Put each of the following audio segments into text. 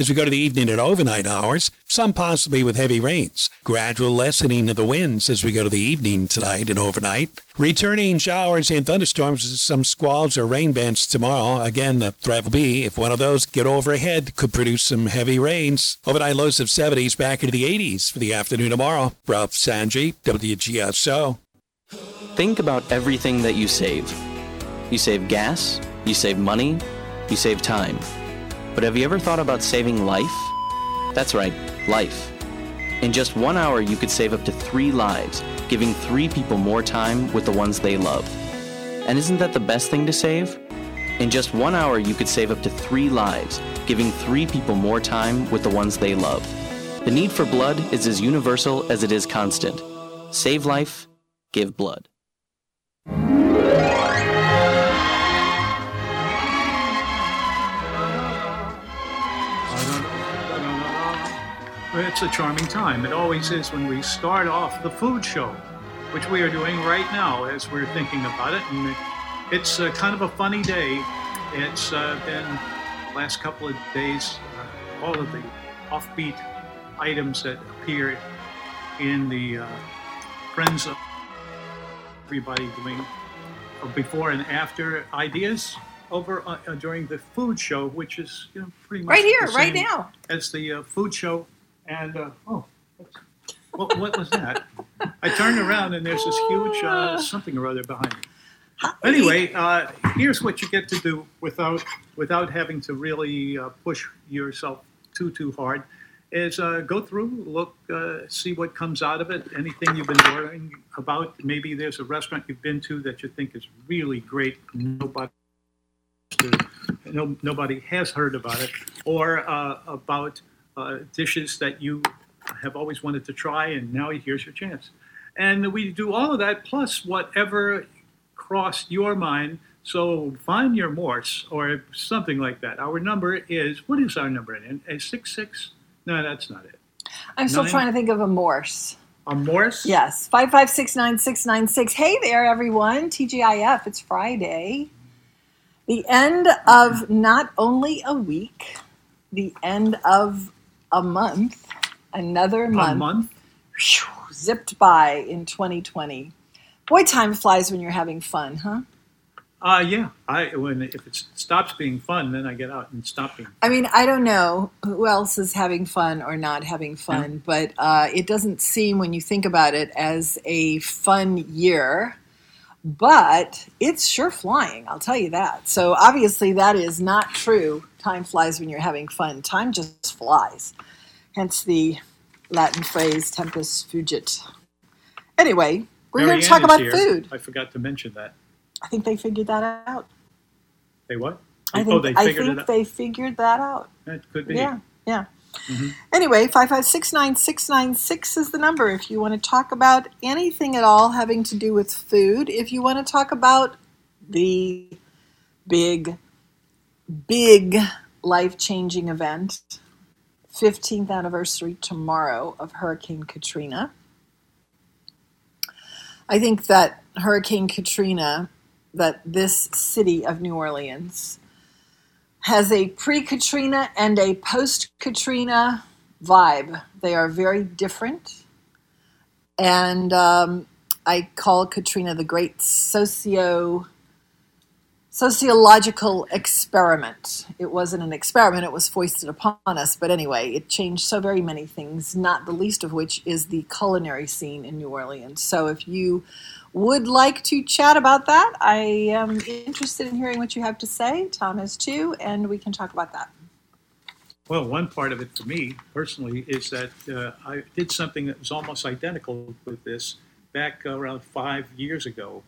As we go to the evening and overnight hours, some possibly with heavy rains. Gradual lessening of the winds as we go to the evening tonight and overnight. Returning showers and thunderstorms, with some squalls or rain bands tomorrow. Again, the threat will be if one of those get overhead, could produce some heavy rains. Overnight lows of 70s back into the 80s for the afternoon tomorrow. Ralph Sanji, WGSO. Think about everything that you save. You save gas, you save money, you save time. But have you ever thought about saving life? That's right, life. In just one hour, you could save up to three lives, giving three people more time with the ones they love. And isn't that the best thing to save? In just one hour, you could save up to three lives, giving three people more time with the ones they love. The need for blood is as universal as it is constant. Save life, give blood. It's a charming time. It always is when we start off the food show, which we are doing right now as we're thinking about it. And it's uh, kind of a funny day. It's uh, been last couple of days, uh, all of the offbeat items that appear in the uh, Friends of everybody doing before and after ideas over uh, during the food show, which is you know pretty much Right here, right now. as the uh, food show. And uh, oh, what, what was that? I turned around and there's this huge uh, something or other behind me. Anyway, uh, here's what you get to do without without having to really uh, push yourself too too hard. Is uh, go through, look, uh, see what comes out of it. Anything you've been worrying about. Maybe there's a restaurant you've been to that you think is really great. Nobody no, nobody has heard about it, or uh, about uh, dishes that you have always wanted to try, and now here's your chance. And we do all of that plus whatever crossed your mind. So find your Morse or something like that. Our number is what is our number? And a six six? No, that's not it. I'm still Nine. trying to think of a Morse. A Morse? Yes, five five six nine six nine six. Hey there, everyone. TGIF. It's Friday. The end of not only a week, the end of a month, another A month, month. Phew, zipped by in 2020. Boy, time flies when you're having fun, huh? Uh, yeah. I when if it stops being fun, then I get out and stop being. I mean, I don't know who else is having fun or not having fun, but uh, it doesn't seem, when you think about it, as a fun year. But it's sure flying, I'll tell you that. So obviously, that is not true. Time flies when you're having fun. Time just flies. Hence the Latin phrase tempus fugit. Anyway, we're here Mary to talk about here. food. I forgot to mention that. I think they figured that out. They what? I think, oh, they I figured think it out. they figured that out. That could be. Yeah, yeah. Mhm. Anyway, five five six nine six nine six is the number if you want to talk about anything at all having to do with food. If you want to talk about the big, big life changing event, fifteenth anniversary tomorrow of Hurricane Katrina. I think that Hurricane Katrina, that this city of New Orleans has a pre Katrina and a post Katrina vibe. They are very different. And um, I call Katrina the great socio sociological experiment. It wasn't an experiment, it was foisted upon us. But anyway, it changed so very many things, not the least of which is the culinary scene in New Orleans. So if you would like to chat about that, I am interested in hearing what you have to say. Tom is too, and we can talk about that. Well, one part of it for me personally is that uh, I did something that was almost identical with this back around five years ago,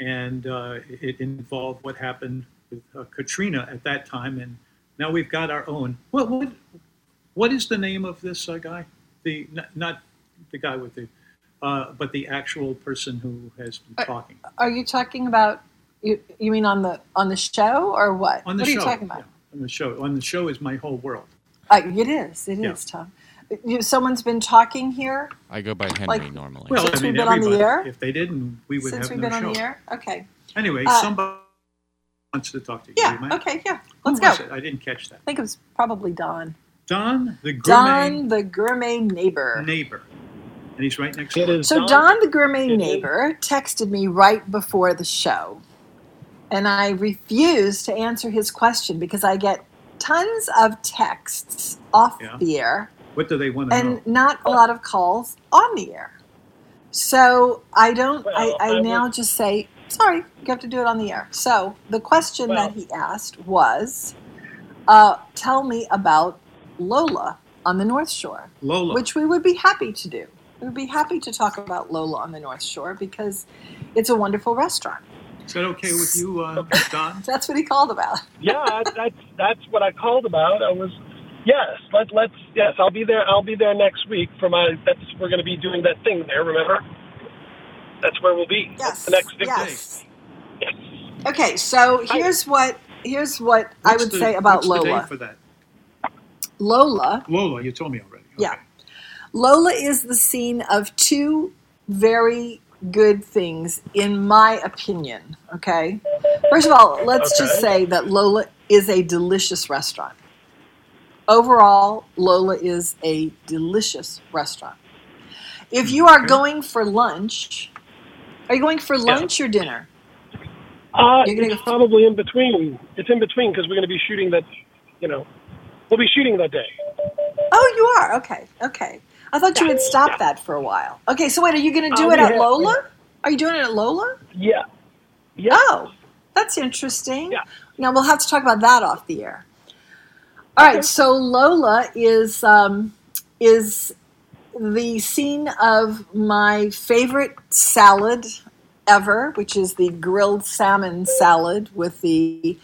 and uh, it involved what happened with uh, Katrina at that time, and now we've got our own. What what what is the name of this uh, guy? The not, not the guy with the, uh, but the actual person who has been Uh, talking Are you talking about? You, you mean on the on the show or what? on the what show. are you talking about? yeah, on the show. On the show is my whole world. Uh, it is. It is, Yeah. Tom. You, someone's been talking here I go by Henry Like- normally. Well, Since I mean, we've been on the air? If they didn't, we would since have we've no been show. on the air. Okay. Anyway, Uh, somebody wants to talk to you. Yeah. You mind? Okay. Yeah. Let's go. was it? I didn't catch that. I think it was probably Don. Don the gourmet. Don gourmet the gourmet neighbor. neighbor, and he's right next It door. So Don- Don the gourmet It is- neighbor texted me right before the show, and I refused to answer his question because I get tons of texts off Yeah. the air What do they want to know? and not a lot of calls on the air. So I don't. Well, I, I I now would- just say sorry. You have to do it on the air. So the question Well- that he asked was, uh, "Tell me about Lola on the North Shore." Lola. which we would be happy to do. We would be happy to talk about Lola on the North Shore because it's a wonderful restaurant. Is that okay with you, uh, Don? That's what he called about. yeah, that's that's what I called about. I was yes, let let's yes, I'll be there. I'll be there next week for my. That's we're going to be doing that thing there. Remember? That's where we'll be. Yes. That's the next big yes. Yes. Okay, so here's what here's what I would the- say about what's the date Lola. for that? Lola, Lola, you told me already. Okay. Yeah. Lola is the scene of two very good things, in my opinion. Okay, first of all, let's just say that Lola is a delicious restaurant. Overall, Lola is a delicious restaurant. If you are going for lunch, are you going for lunch or dinner? Uh, it's go- probably in between. It's in between because we're going to be shooting that. You know, we'll be shooting that day. Oh, you are. Okay, okay. I thought you Yeah, had stopped yeah. that for a while. Okay, so wait, are you going to do Uh, it at have- Lola? Are you doing it at Lola? Yeah. Yeah. Oh, that's interesting. Yeah. Now we'll have to talk about that off the air. All right, so Lola is um, is the scene of my favorite salad ever, which is the grilled salmon salad with the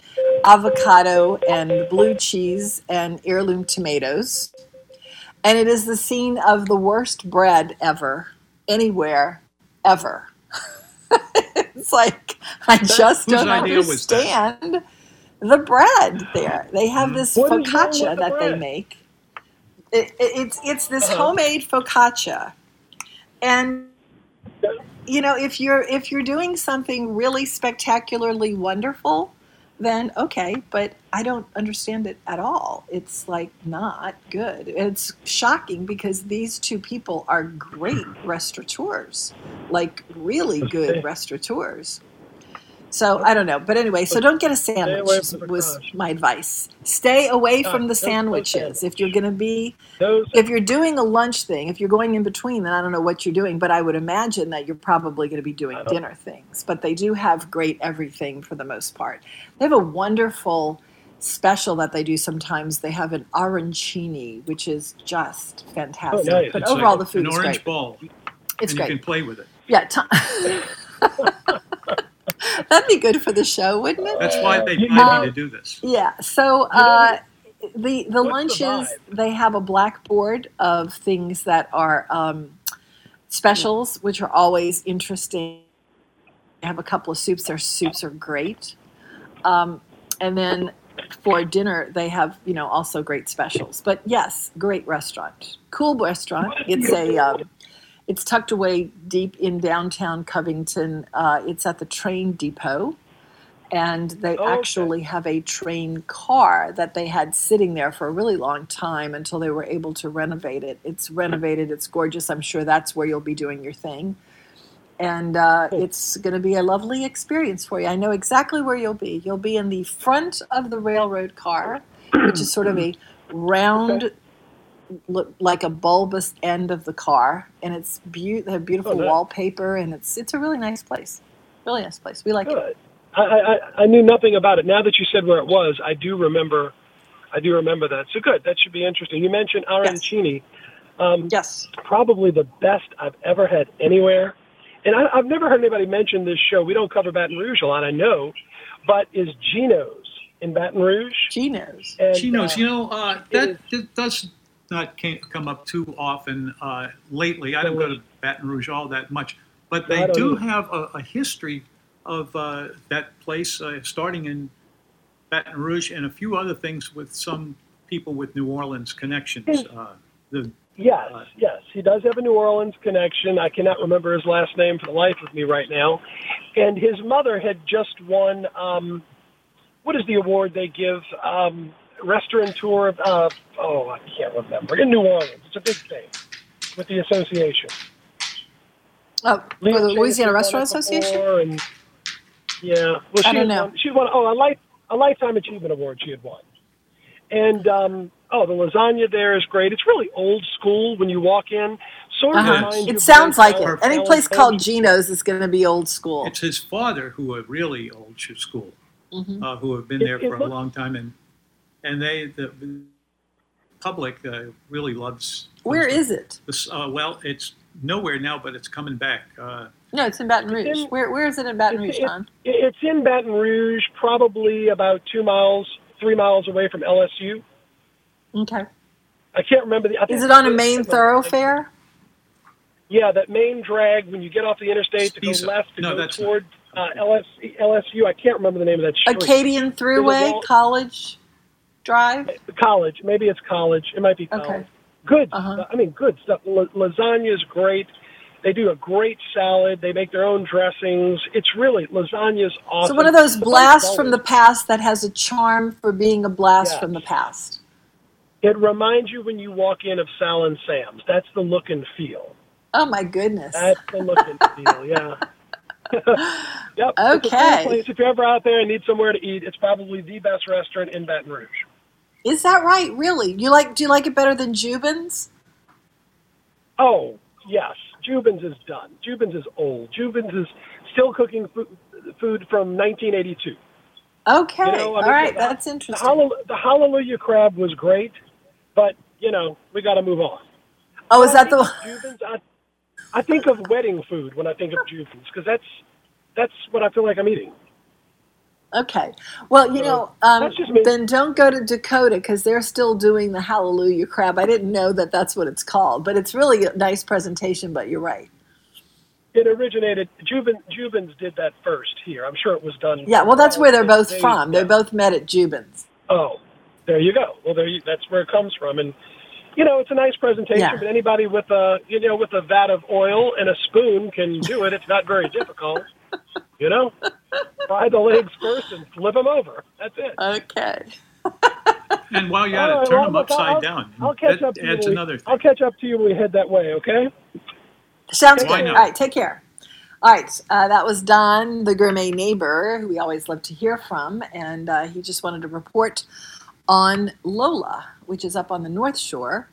avocado and blue cheese and heirloom tomatoes. And it is the scene of the worst bread ever, anywhere, ever. it's like I just Whose don't idea was that? understand the bread there. They have this What focaccia the that they make. It, it, it's it's this Uh-huh. homemade focaccia, and you know if you're if you're doing something really spectacularly wonderful, then okay. But I don't understand it at all. It's like not good. It's shocking because these two people are great restaurateurs, like really good restaurateurs. So I don't know, but anyway, so don't get a sandwich. Was, from the was focaccia. my advice. Stay away from the don't- don't sandwiches. sandwich. If you're going to be Those. if you're doing a lunch thing, if you're going in between, then I don't know what you're doing, but I would imagine that you're probably going to be doing dinner things. But they do have great everything for the most part. They have a wonderful special that they do sometimes. They have an arancini, which is just oh, fantastic. Oh, nice. But It's overall, like the food an is orange great. ball, It's and great. you can play with it. Yeah. Tom- That'd be good for the show, wouldn't it? That's why they Um, paid me to do this. Yeah. So uh, the the What's lunches vibe? they have a blackboard of things that are um, specials, which are always interesting. They have a couple of soups. Their soups are great, um, and then for dinner they have you know also great specials. But yes, great restaurant, cool restaurant. It's a um, it's tucked away deep in downtown Covington. Uh, it's at the train depot and they Oh, okay. actually have a train car that they had sitting there for a really long time until they were able to renovate it. It's renovated, it's gorgeous. I'm sure that's where you'll be doing your thing. And uh, Cool. it's going to be a lovely experience for you. I know exactly where you'll be. You'll be in the front of the railroad car, which is sort of a round, look like a bulbous end of the car, and it's beau- they have beautiful Oh, nice. wallpaper, and it's it's a really nice place. Really nice place. We like it. I, I I knew nothing about it. Now that you said where it was, I do remember. I do remember that. So good. That should be interesting. You mentioned arancini. Um, Yes. Probably the best I've ever had anywhere. And I, I've never heard anybody mention this show. We don't cover Baton Rouge a lot, I know, but is Gino's in Baton Rouge? Gino's. And, She uh, You know, uh, that, is- that does not ca- come up too often uh, lately. I don't go to Baton Rouge all that much, but they do either. have a, a history of uh, that place uh, starting in Baton Rouge and a few other things with some people with New Orleans connections. Uh, the, Yes, Uh, yes, he does have a New Orleans connection. I cannot remember his last name for the life of me right now. And his mother had just won. Um, what is the award they give? Um, restaurateur of, uh, oh, I can't remember, in New Orleans. It's a big thing with the association. Oh, for Lena the Louisiana Restaurant Association? And, yeah, well, she I don't had know. Won, she won. Oh, a life a lifetime achievement award. She had won. And um, oh, the lasagna there is great. It's really old school when you walk in. Sort of Uh-huh. reminds you It of sounds like Red it. Tower Any place called House. Gino's is going to be old school. It's his father who are really old sh- school, Mhm. uh, who have been It- there it for a look- long time, and and they the public uh, really loves. Where is it? This, uh, well, it's nowhere now, but it's coming back. Uh, No, it's in Baton Rouge. in- where, where is it in Baton Rouge, it- John? it- It's in Baton Rouge, probably about two miles, three miles away from LSU. Okay. I can't remember the. I think Is it on a main thoroughfare? Yeah, that main drag when you get off the interstate to go left to No, go that's toward uh, LS, LSU. I can't remember the name of that street. Acadian Thruway, wall- College Drive? College, maybe it's college. It might be college. Okay. Good. Uh-huh. I mean, good stuff. La- lasagna is great. They do a great salad. They make their own dressings. It's really lasagna's awesome. So one of those blasts from the past that has a charm for being a blast Yeah. from the past. It reminds you when you walk in of Sal and Sam's. That's the look and feel. Oh my goodness. That's the look and feel. Yeah. yep. It's a Okay. place. If you're ever out there and need somewhere to eat, it's probably the best restaurant in Baton Rouge. Is that right? Really? You like? Do you like it better than Juban's? Oh, yes. Juban's is done. Juban's is old. Juban's is still cooking food, food from 1982. Okay. You know, I All mean, right. the- That's The, interesting. Hallel- the Hallelujah crab was great, but, you know, we got to move on. oh, is that the? Juban's, I, I think of wedding food when I think of Juban's because that's, that's what I feel like I'm eating. Okay. Well, you know, um, that's just me. then don't go to Dakota because they're still doing the Hallelujah crab. I didn't know that that's what it's called, but it's really a nice presentation. But you're right. It originated, Juban, Juban's did that first here. I'm sure it was done. Yeah. Well, that's where they're both They- from. They yeah. both met at Juban's. Oh, there you go. Well, there you, that's where it comes from, and you know it's a nice presentation. Yeah. But anybody with a you know with a vat of oil and a spoon can do it. It's not very difficult. You know, fry the legs first and flip them over. That's it. Okay. and while you're at All it, right, turn well, them upside I'll- down. I'll catch that up to you. adds when we- another thing. I'll catch up to you when we head that way. Okay. Sounds Why good. not? All right. Take care. All right. Uh, that was Don, the gourmet neighbor, who we always love to hear from, and uh, he just wanted to report on Lola, which is up on the North Shore.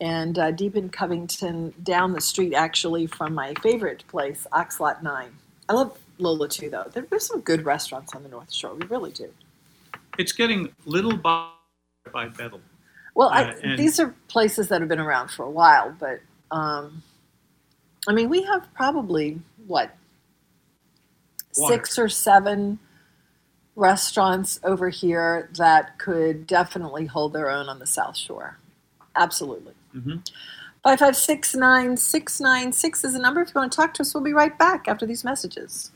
And uh, deep in Covington, down the street actually from my favorite place, Oxlot 9. I love Lola too, though. There, there's some good restaurants on the North Shore. We really do. It's getting little by by Bethel. Well, I, Uh, these are places that have been around for a while, but um, I mean, we have probably what Water. six or seven restaurants over here that could definitely hold their own on the South Shore. Absolutely. Mhm. Five five six nine six nine six is the number. If you want to talk to us, we'll be right back after these messages.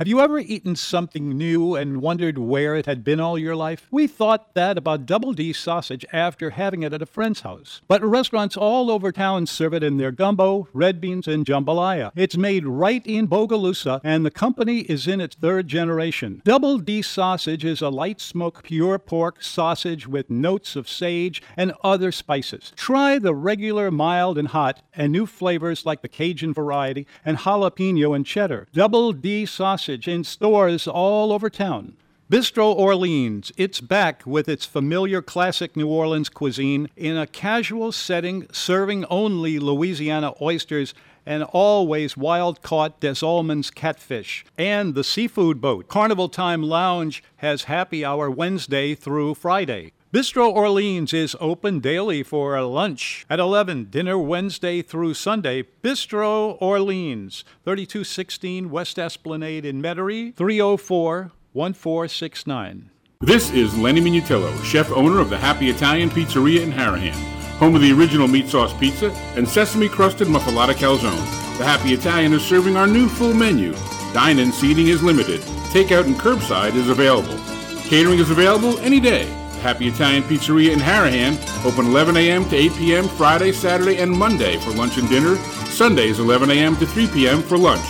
Have you ever eaten something new and wondered where it had been all your life? We thought that about Double D sausage after having it at a friend's house. But restaurants all over town serve it in their gumbo, red beans, and jambalaya. It's made right in Bogalusa, and the company is in its third generation. Double D sausage is a light smoke, pure pork sausage with notes of sage and other spices. Try the regular, mild, and hot, and new flavors like the Cajun variety and jalapeno and cheddar. Double D sausage in stores all over town. Bistro Orleans, it's back with its familiar classic New Orleans cuisine in a casual setting, serving only Louisiana oysters and always wild caught Des Allemands catfish. And the seafood boat, Carnival Time Lounge, has happy hour Wednesday through Friday. Bistro Orleans is open daily for lunch at 11, dinner Wednesday through Sunday. Bistro Orleans, 3216 West Esplanade in Metairie, 304 1469. This is Lenny Minutillo, chef owner of the Happy Italian Pizzeria in Harahan, home of the original meat sauce pizza and sesame crusted muffuletta calzone. The Happy Italian is serving our new full menu. Dine-in seating is limited. Takeout and curbside is available. Catering is available any day. The Happy Italian Pizzeria in Harahan, open 11 a.m. to 8 p.m. Friday, Saturday, and Monday for lunch and dinner. Sundays 11 a.m. to 3 p.m. for lunch.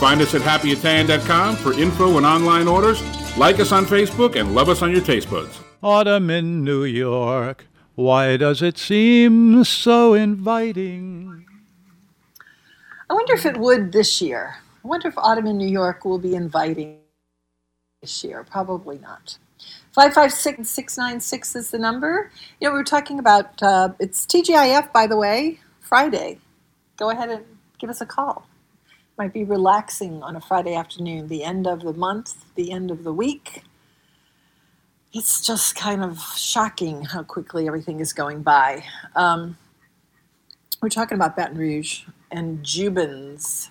Find us at happyitalian.com for info and online orders. Like us on Facebook and love us on your taste buds. Autumn in New York. Why does it seem so inviting? I wonder if it would this year. I wonder if autumn in New York will be inviting this year. Probably not. 556 696 is the number. You know, we were talking about uh, it's TGIF, by the way, Friday. Go ahead and give us a call. Might be relaxing on a Friday afternoon, the end of the month, the end of the week. It's just kind of shocking how quickly everything is going by. Um, we're talking about Baton Rouge and Jubans.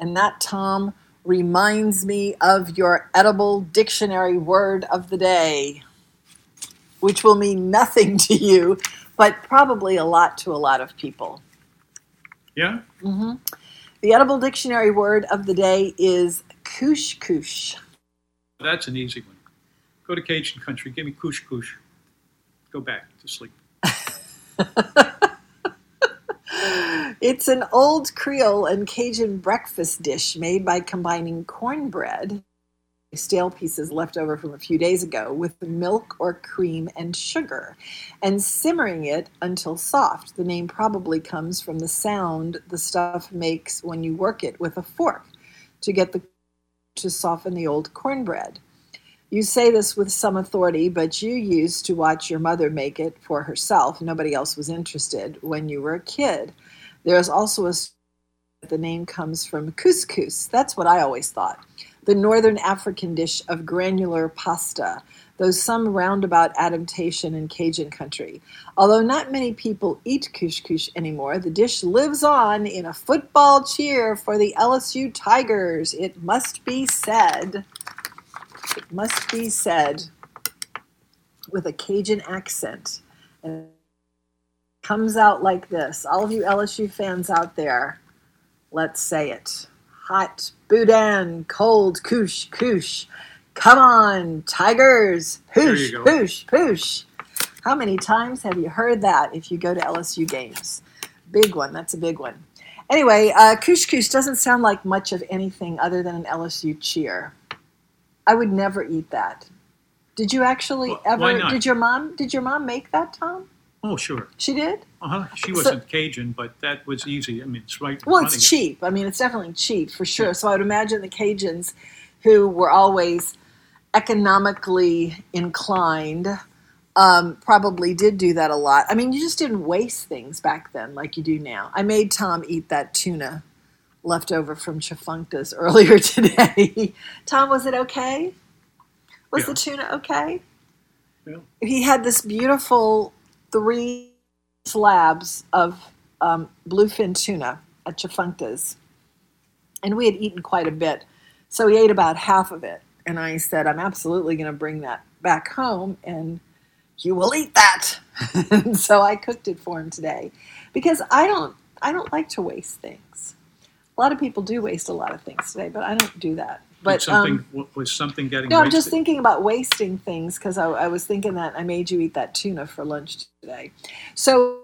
And that, Tom, reminds me of your edible dictionary word of the day, which will mean nothing to you, but probably a lot to a lot of people. Yeah? Mm-hmm. The edible dictionary word of the day is kush That's an easy one. Go to Cajun country, give me kush. Go back to sleep. It's an old Creole and Cajun breakfast dish made by combining cornbread, stale pieces left over from a few days ago, with milk or cream and sugar, and simmering it until soft. The name probably comes from the sound the stuff makes when you work it with a fork to get the to soften the old cornbread. You say this with some authority, but you used to watch your mother make it for herself. Nobody else was interested when you were a kid. There is also a the name comes from couscous. That's what I always thought. The northern African dish of granular pasta, though some roundabout adaptation in Cajun country. Although not many people eat couscous anymore, the dish lives on in a football cheer for the LSU Tigers. It must be said. It must be said with a Cajun accent. And it comes out like this. All of you LSU fans out there, let's say it. Hot boudin, cold coush coush. Come on, Tigers. There Hoosh, you go. hoosh, hoosh. How many times have you heard that if you go to LSU games? Big one. That's a big one. Anyway, uh, couscous doesn't sound like much of anything other than an LSU cheer. I would never eat that. Did you actually why ever? Did your mom? Did your mom make that, Tom? Oh, sure. She did. Uh huh. She wasn't Cajun, but that was easy. I mean, it's right. Well, it's cheap. I mean, it's definitely cheap for sure. Yeah. So I would imagine the Cajuns, who were always economically inclined, um, probably did do that a lot. I mean, you just didn't waste things back then like you do now. I made Tom eat that tuna left over from Tchefuncte's earlier today. Tom, was it okay? Was Yeah. the tuna okay? Yeah. He had this beautiful three slabs of um, bluefin tuna at Tchefuncte's, and we had eaten quite a bit. So he ate about half of it, and I said, "I'm absolutely going to bring that back home, and you will eat that." and so I cooked it for him today, because I don't, I don't like to waste things. A lot of people do waste a lot of things today, but I don't do that. But something um, was something getting. no, I'm just thinking about wasting things because I, I was thinking that I made you eat that tuna for lunch today. So,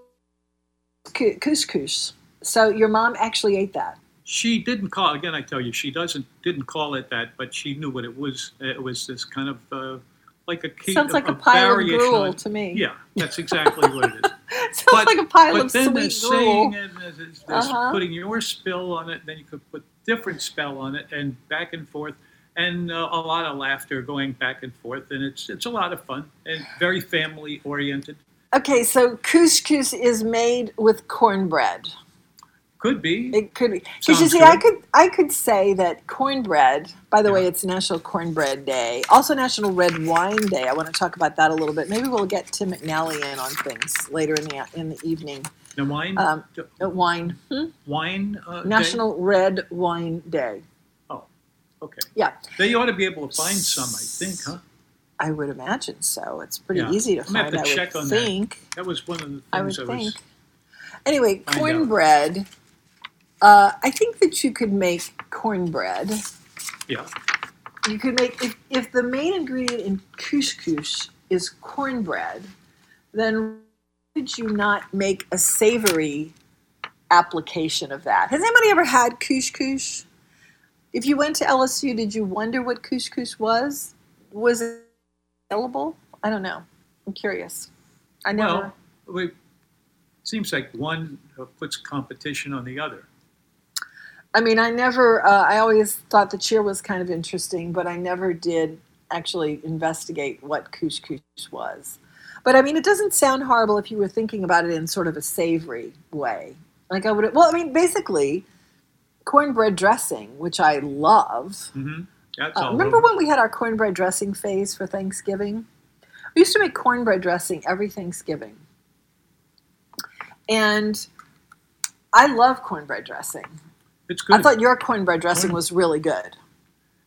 cou- couscous. So your mom actually ate that. She didn't call again. I tell you, she doesn't didn't call it that, but she knew what it was. It was this kind of uh, like a key, Sounds like a pile of gruel to me. Yeah, that's exactly what it is. Sounds like a pile but of sweet saying and there's, there's Uh-huh. putting your spill on it. Then you could put different spell on it, and back and forth, and uh, a lot of laughter going back and forth, and it's it's a lot of fun and very family oriented. Okay, so couscous is made with cornbread. Could be. It could be because you see, I could I could say that cornbread. By the way, it's National Cornbread Day, also National Red Wine Day. I want to talk about that a little bit. Maybe we'll get Tim McNally in on things later in the in the evening. the wine. Um, Uh, wine, Hmm? wine. Uh, day? National Red Wine Day. Oh, okay. Yeah, They ought to be able to find some. I think, huh? I would imagine so. It's pretty Yeah. easy to find. I'm gonna have to I check would on that. think. That was one of the I would things I, was. think. Anyway, Find out. Uh, I think that you could make cornbread. Yeah. You could make if, if the main ingredient in couscous is cornbread, then would you not make a savory application of that? Has anybody ever had couscous? If you went to LSU, did you wonder what couscous was? Was it available? I don't know. I'm curious. I know. Well, it seems like one puts competition on the other. I mean, I never. Uh, I always thought the cheer was kind of interesting, but I never did actually investigate what couscous was. But I mean, it doesn't sound horrible if you were thinking about it in sort of a savory way. Like I would. Well, I mean, basically, cornbread dressing, which I love. hmm Uh, remember when we had our cornbread dressing phase for Thanksgiving? We used to make cornbread dressing every Thanksgiving. And I love cornbread dressing. It's good. I thought your cornbread dressing Corn- was really good.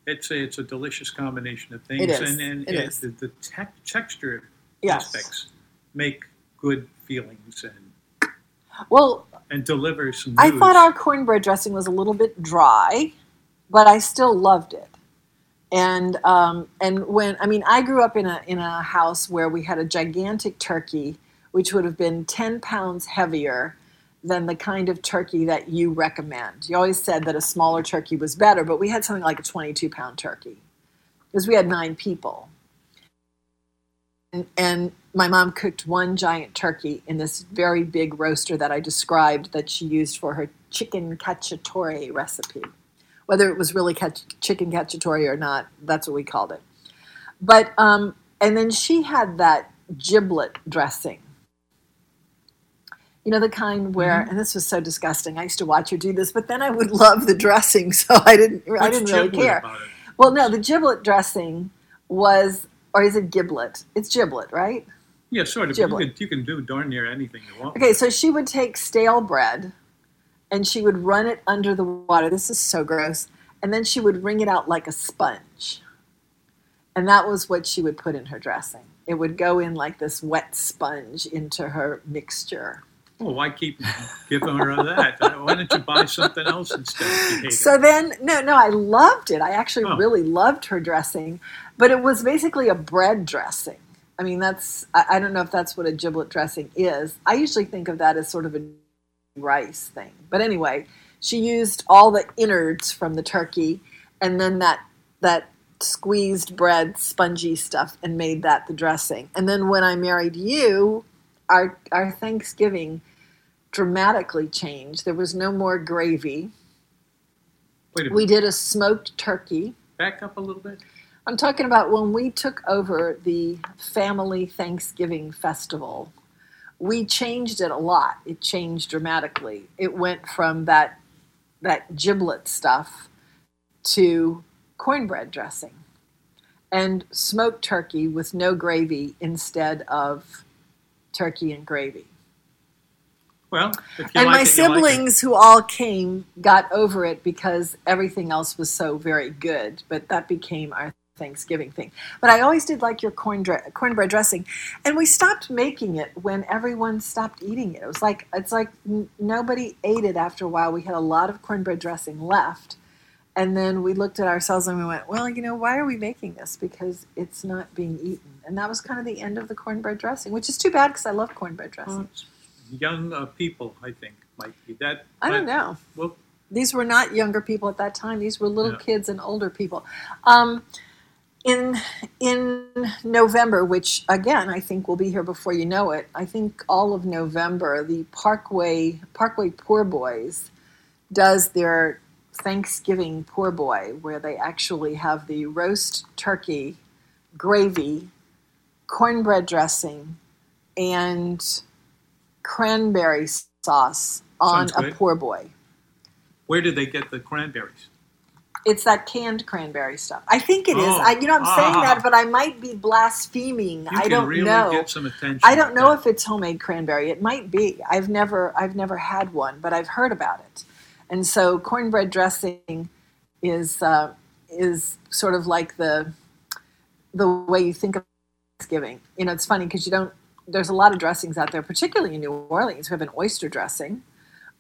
it's a it's a delicious combination of things, It is. and and It it- is. the, the tec- texture Yes. aspects make good feelings and Well, and deliver some. I thought our cornbread dressing was a little bit dry, but I still loved it. And um, and when I mean I grew up in a in a house where we had a gigantic turkey, which would have been ten pounds heavier than the kind of turkey that you recommend. You always said that a smaller turkey was better, but we had something like a twenty-two pound turkey because we had nine people. And, and my mom cooked one giant turkey in this very big roaster that I described that she used for her chicken cacciatore recipe. Whether it was really cach- chicken cacciatore or not, that's what we called it. But um, and then she had that giblet dressing. You know the kind where, mm-hmm. and this was so disgusting. I used to watch her do this, but then I would love the dressing, so I didn't. I didn't really care. Well, no, the giblet dressing was, or is it giblet? It's giblet, right? Yeah, sort of. You can, you can do darn near anything you want. Okay, so she would take stale bread and she would run it under the water. This is so gross. And then she would wring it out like a sponge. And that was what she would put in her dressing. It would go in like this wet sponge into her mixture. Well, why keep giving her that? Why don't you buy something else instead? If you hate So it? then, no, no, I loved it. I actually Oh. really loved her dressing, but it was basically a bread dressing. I mean, that's, I, I don't know if that's what a giblet dressing is. I usually think of that as sort of a rice thing. But anyway, she used all the innards from the turkey and then that, that squeezed bread, spongy stuff, and made that the dressing. And then when I married you, our, our Thanksgiving dramatically changed. There was no more gravy. Wait a We did a smoked turkey. Back up a little bit. I'm talking about when we took over the family Thanksgiving festival. We changed it a lot. It changed dramatically. It went from that that giblet stuff to cornbread dressing and smoked turkey with no gravy instead of turkey and gravy. Well, if you and like my it, you like siblings who all came got over it because everything else was so very good but that became our thanksgiving thing. But i always did like your corn dre- cornbread dressing and we stopped making it when everyone stopped eating it. It was like it's like n- nobody ate it after a while. We had a lot of cornbread dressing left and then we looked at ourselves and we went well you know why are we making this? Because it's not being eaten and that was kind of the end of the cornbread dressing which is too bad because i love cornbread dressing Well, young uh, people, I think, might be that. i don't know Well, these were not younger people at that time. These were little Yeah. kids and older people. Um, in in November, which again I think will be here before you know it. I think all of November, the Parkway Parkway Poor Boys does their Thanksgiving Poor Boy, where they actually have the roast turkey, gravy, cornbread dressing, and cranberry sauce on a poor boy. where did they get the cranberries? It's that canned cranberry stuff. I think it is. Oh. I, you know, I'm saying Ah. that, but I might be blaspheming. I don't really know. get some attention. I don't know that. if it's homemade cranberry. It might be. I've never, I've never had one, but I've heard about it. And so, cornbread dressing is uh, is sort of like the the way you think of Thanksgiving. You know, it's funny because you don't. There's a lot of dressings out there, particularly in New Orleans. We have an oyster dressing,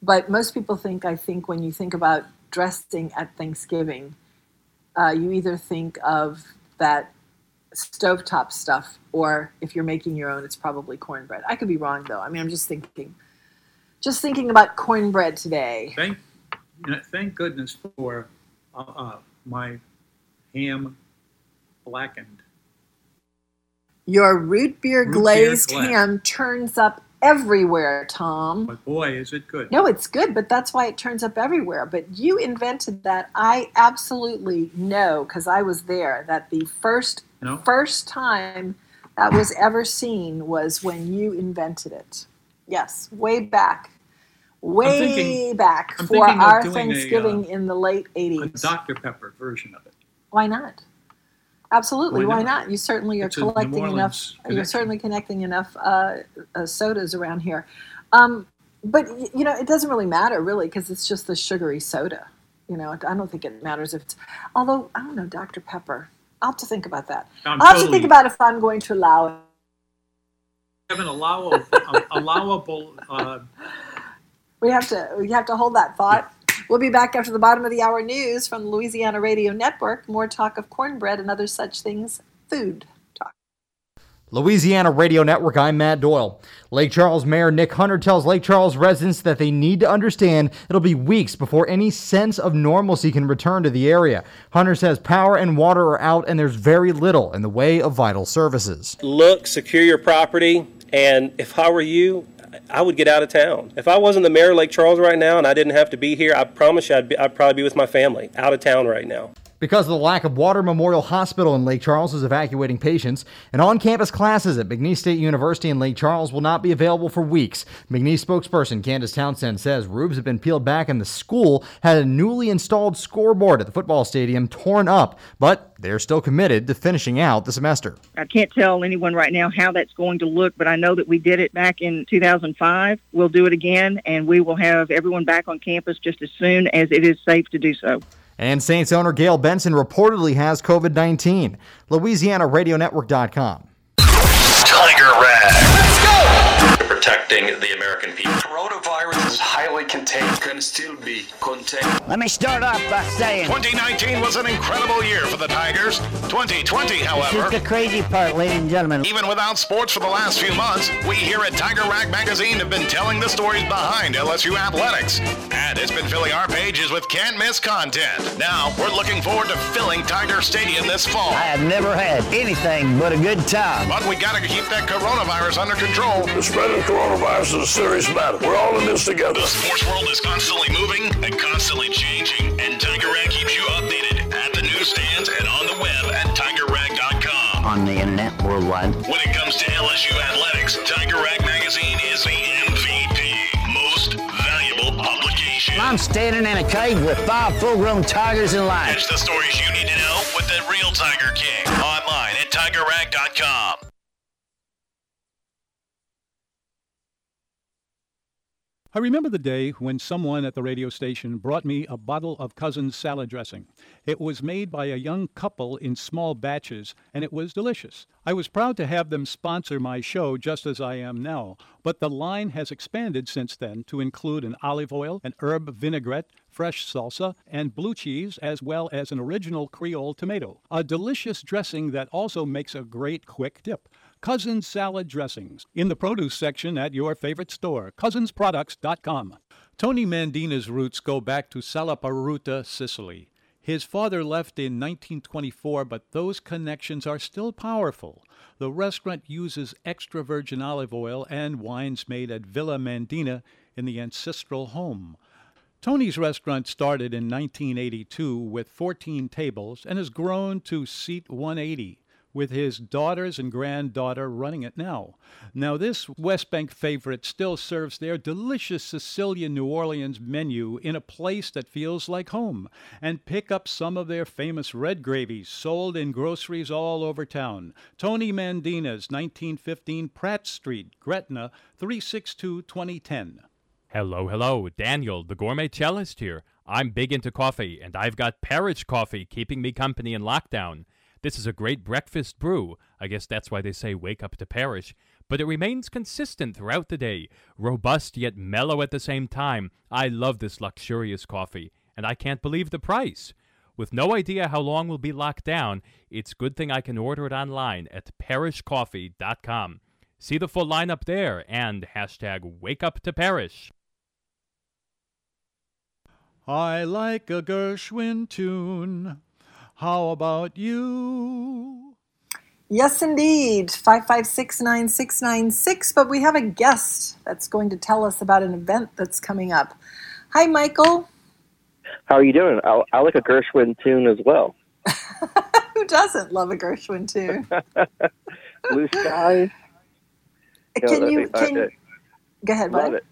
but most people think. I think when you think about dressing at Thanksgiving, uh, you either think of that stovetop stuff, or if you're making your own, it's probably cornbread. I could be wrong though. I mean, I'm just thinking, just thinking about cornbread today. Thank, you know, thank goodness for uh, uh, my ham blackened. Your root beer Root glazed glaze. ham turns up everywhere, Tom. But boy, is it good. No, it's good, but that's why it turns up everywhere. But you invented that. I absolutely know because I was there that the first know? first time that was ever seen was when you invented it. Yes, way back, way thinking- back I'm for our doing a, Thanksgiving uh, in the late 80s. A '80s. Dr. Pepper version of it. Why not? Absolutely, Why why not? not? You certainly are It's collecting enough. You're certainly connecting enough uh, uh, sodas around here. Um, but you know, it doesn't really matter, really, because it's just the sugary soda. You know, I don't think it matters if it's. Although I don't know, Dr Pepper. I'll have to think about that. I'm I'll have to think about if I'm going to allow it. Have an allowable, allowable uh, We have to. We have to hold that thought. We'll be back after the bottom of the hour news from the Louisiana Radio Network. More talk of cornbread and other such things. Food talk. Louisiana Radio Network, I'm Matt Doyle. Lake Charles Mayor Nick Hunter tells Lake Charles residents that they need to understand it'll be weeks before any sense of normalcy can return to the area. Hunter says power and water are out and there's very little in the way of vital services. look, secure your property, and if I were you, I would get out of town. If I wasn't the mayor of Lake Charles right now and I didn't have to be here, I promise you I'd, be, I'd probably be with my family out of town right now. Because of the lack of water, Memorial Hospital in Lake Charles is evacuating patients, and on campus classes at McNeese State University in Lake Charles will not be available for weeks. McNeese spokesperson Candace Townsend says roofs have been peeled back, and the school had a newly installed scoreboard at the football stadium torn up, but they're still committed to finishing out the semester. I can't tell anyone right now how that's going to look, but I know that we did it back in 2005. We'll do it again, and we will have everyone back on campus just as soon as it is safe to do so. And Saints owner Gayle Benson reportedly has COVID 19. LouisianaRadioNetwork.com. Tiger Rag. Let's go! Protecting the American people. Coronavirus is highly contained. Can still be contained. Let me start off by saying 2019 was an incredible year for the Tigers. 2020, this however, is the crazy part, ladies and gentlemen. even without sports for the last few months, we here at Tiger Rag Magazine have been telling the stories behind LSU athletics. And it's been filling our pages with can't miss content. Now, we're looking forward to filling Tiger Stadium this fall. I have never had anything but a good time. But we gotta keep that coronavirus under control. The spread of coronavirus is a serious matter. We're all in this together. The sports world is constantly moving and constantly changing, and Tiger Rag keeps you updated at the newsstands and on the web at tigerrag.com. On the internet worldwide. When it comes to LSU athletics, Tiger Rag Magazine is the MVP, most valuable publication. I'm standing in a cage with five full-grown tigers in line. Catch the stories you need to know with the real Tiger King online at tigerrag.com. I remember the day when someone at the radio station brought me a bottle of Cousin's salad dressing. It was made by a young couple in small batches, and it was delicious. I was proud to have them sponsor my show just as I am now, but the line has expanded since then to include an olive oil, an herb vinaigrette, fresh salsa, and blue cheese, as well as an original Creole tomato. A delicious dressing that also makes a great quick dip. Cousins Salad Dressings in the produce section at your favorite store, cousinsproducts.com. Tony Mandina's roots go back to Salaparuta, Sicily. His father left in 1924, but those connections are still powerful. The restaurant uses extra virgin olive oil and wines made at Villa Mandina in the ancestral home. Tony's restaurant started in 1982 with 14 tables and has grown to seat 180 with his daughters and granddaughter running it now. Now, this West Bank favorite still serves their delicious Sicilian New Orleans menu in a place that feels like home, and pick up some of their famous red gravies sold in groceries all over town. Tony Mandina's 1915 Pratt Street, Gretna, 362 2010. Hello, hello. Daniel, the gourmet cellist here. I'm big into coffee, and I've got Parrish coffee keeping me company in lockdown. This is a great breakfast brew. I guess that's why they say wake up to Parrish. But it remains consistent throughout the day, robust yet mellow at the same time. I love this luxurious coffee, and I can't believe the price. With no idea how long we'll be locked down, it's good thing I can order it online at parishcoffee.com. See the full lineup there and hashtag wake up to Parrish. I like a Gershwin tune. How about you? Yes, indeed. 556 9696. But we have a guest that's going to tell us about an event that's coming up. Hi, Michael. How are you doing? I, I like a Gershwin tune as well. Who doesn't love a Gershwin tune? Blue skies. Can know, you, can, go ahead, love Mike. it.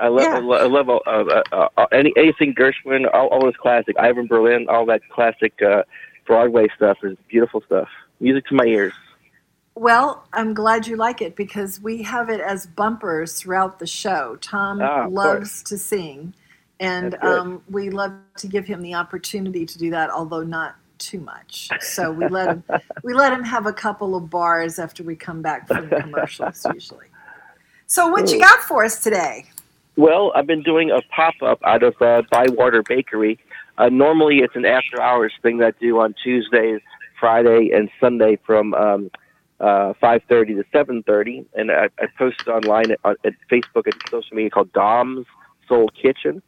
I love, Yeah. I love, I love all, uh, uh, uh, any anything Gershwin, all, all those classic, Irving Berlin, all that classic uh, Broadway stuff is beautiful stuff. Music to my ears. Well, I'm glad you like it because we have it as bumpers throughout the show. Tom Ah, loves to sing, and um, we love to give him the opportunity to do that, although not too much. So we let him we let him have a couple of bars after we come back from the commercials usually. So what you got for us today? Well, I've been doing a pop up out of uh, Bywater Bakery. Uh, normally, it's an after hours thing that I do on Tuesdays, Friday, and Sunday from um, uh, 5:30 to 7:30, and I, I post online at, at Facebook and social media called Dom's Soul Kitchen.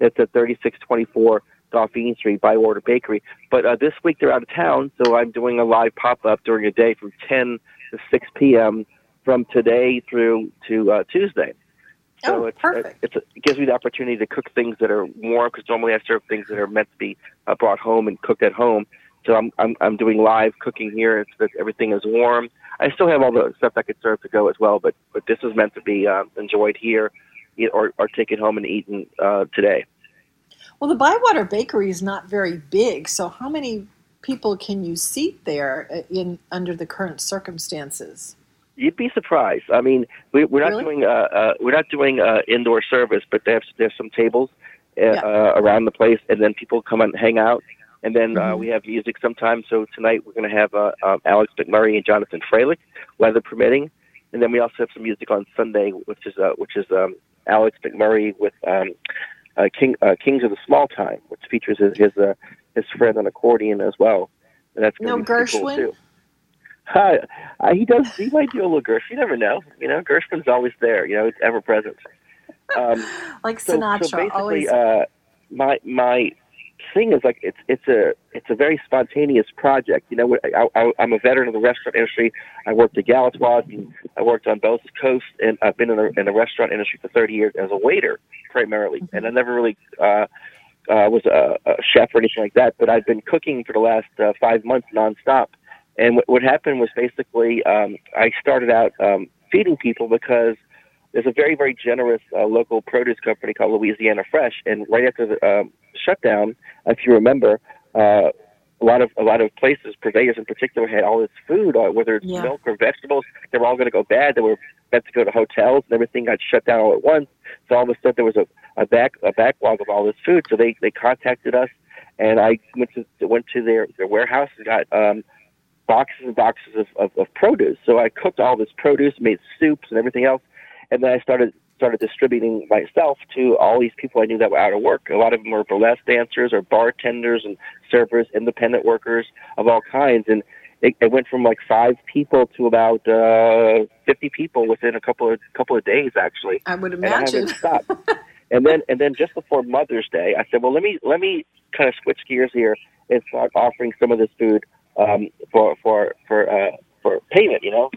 It's at 3624 Dauphine Street, Bywater Bakery. But uh, this week they're out of town, so I'm doing a live pop up during the day from 10 to 6 p.m. from today through to uh, Tuesday. So Oh, it's, perfect. It's, it gives me the opportunity to cook things that are warm because normally I serve things that are meant to be uh, brought home and cooked at home. So I'm I'm I'm doing live cooking here. It's that everything is warm. I still have all the stuff I could serve to go as well, but but this is meant to be uh, enjoyed here, or or taken home and eaten uh, today. Well, the Bywater Bakery is not very big, so how many people can you seat there uh, in under the current circumstances? You'd be surprised. I mean, we, we're not Really? doing uh, uh, we're not doing uh, indoor service, but they have there's some tables uh, Yeah. uh, around the place, and then people come and hang out. And then uh, Mhm. we have music sometimes. So tonight we're going to have uh, um, Alex McMurray and Jonathan Freilich, weather permitting. And then we also have some music on Sunday, which is uh, which is um, Alex McMurray with um, uh, King uh, Kings of the Small Time, which features his his, uh, his friend on accordion as well. And that's No be pretty cool, Gershwin? too. Hi. Uh, he does. He might do a little Gershwin. You never know. You know, Gershwin's always there. You know, it's ever present. Um, Like so, Sinatra, so always. uh, my my thing is like it's it's a it's a very spontaneous project. You know, I, I, I'm a veteran of the restaurant industry. I worked at Galatoire's and I worked on both coasts, and I've been in the in the restaurant industry for 30 years as a waiter primarily, and I never really. Uh, uh, was a, a chef or anything like that, but I've been cooking for the last uh, five months nonstop. And what, what happened was basically um, I started out um, feeding people because there's a very very generous uh, local produce company called Louisiana Fresh, and right after the um, shutdown, if you remember, uh, a lot of a lot of places, purveyors in particular, had all this food, uh, whether it's Yeah. milk or vegetables, they were all going to go bad. They were meant to go to hotels, and everything got shut down all at once. So all of a sudden, there was a, a back a backlog of all this food. So they they contacted us, and I went to went to their their warehouse and got um, boxes and boxes of, of, of produce. So I cooked all this produce, made soups and everything else, and then I started started distributing myself to all these people I knew that were out of work. A lot of them were burlesque dancers or bartenders and servers, independent workers of all kinds, and it, it went from like five people to about uh, fifty people within a couple of couple of days, actually. I would And I imagine. and then and then just before Mother's Day, I said, well, let me let me kind of switch gears here and start offering some of this food um, for for for uh, for payment. You know,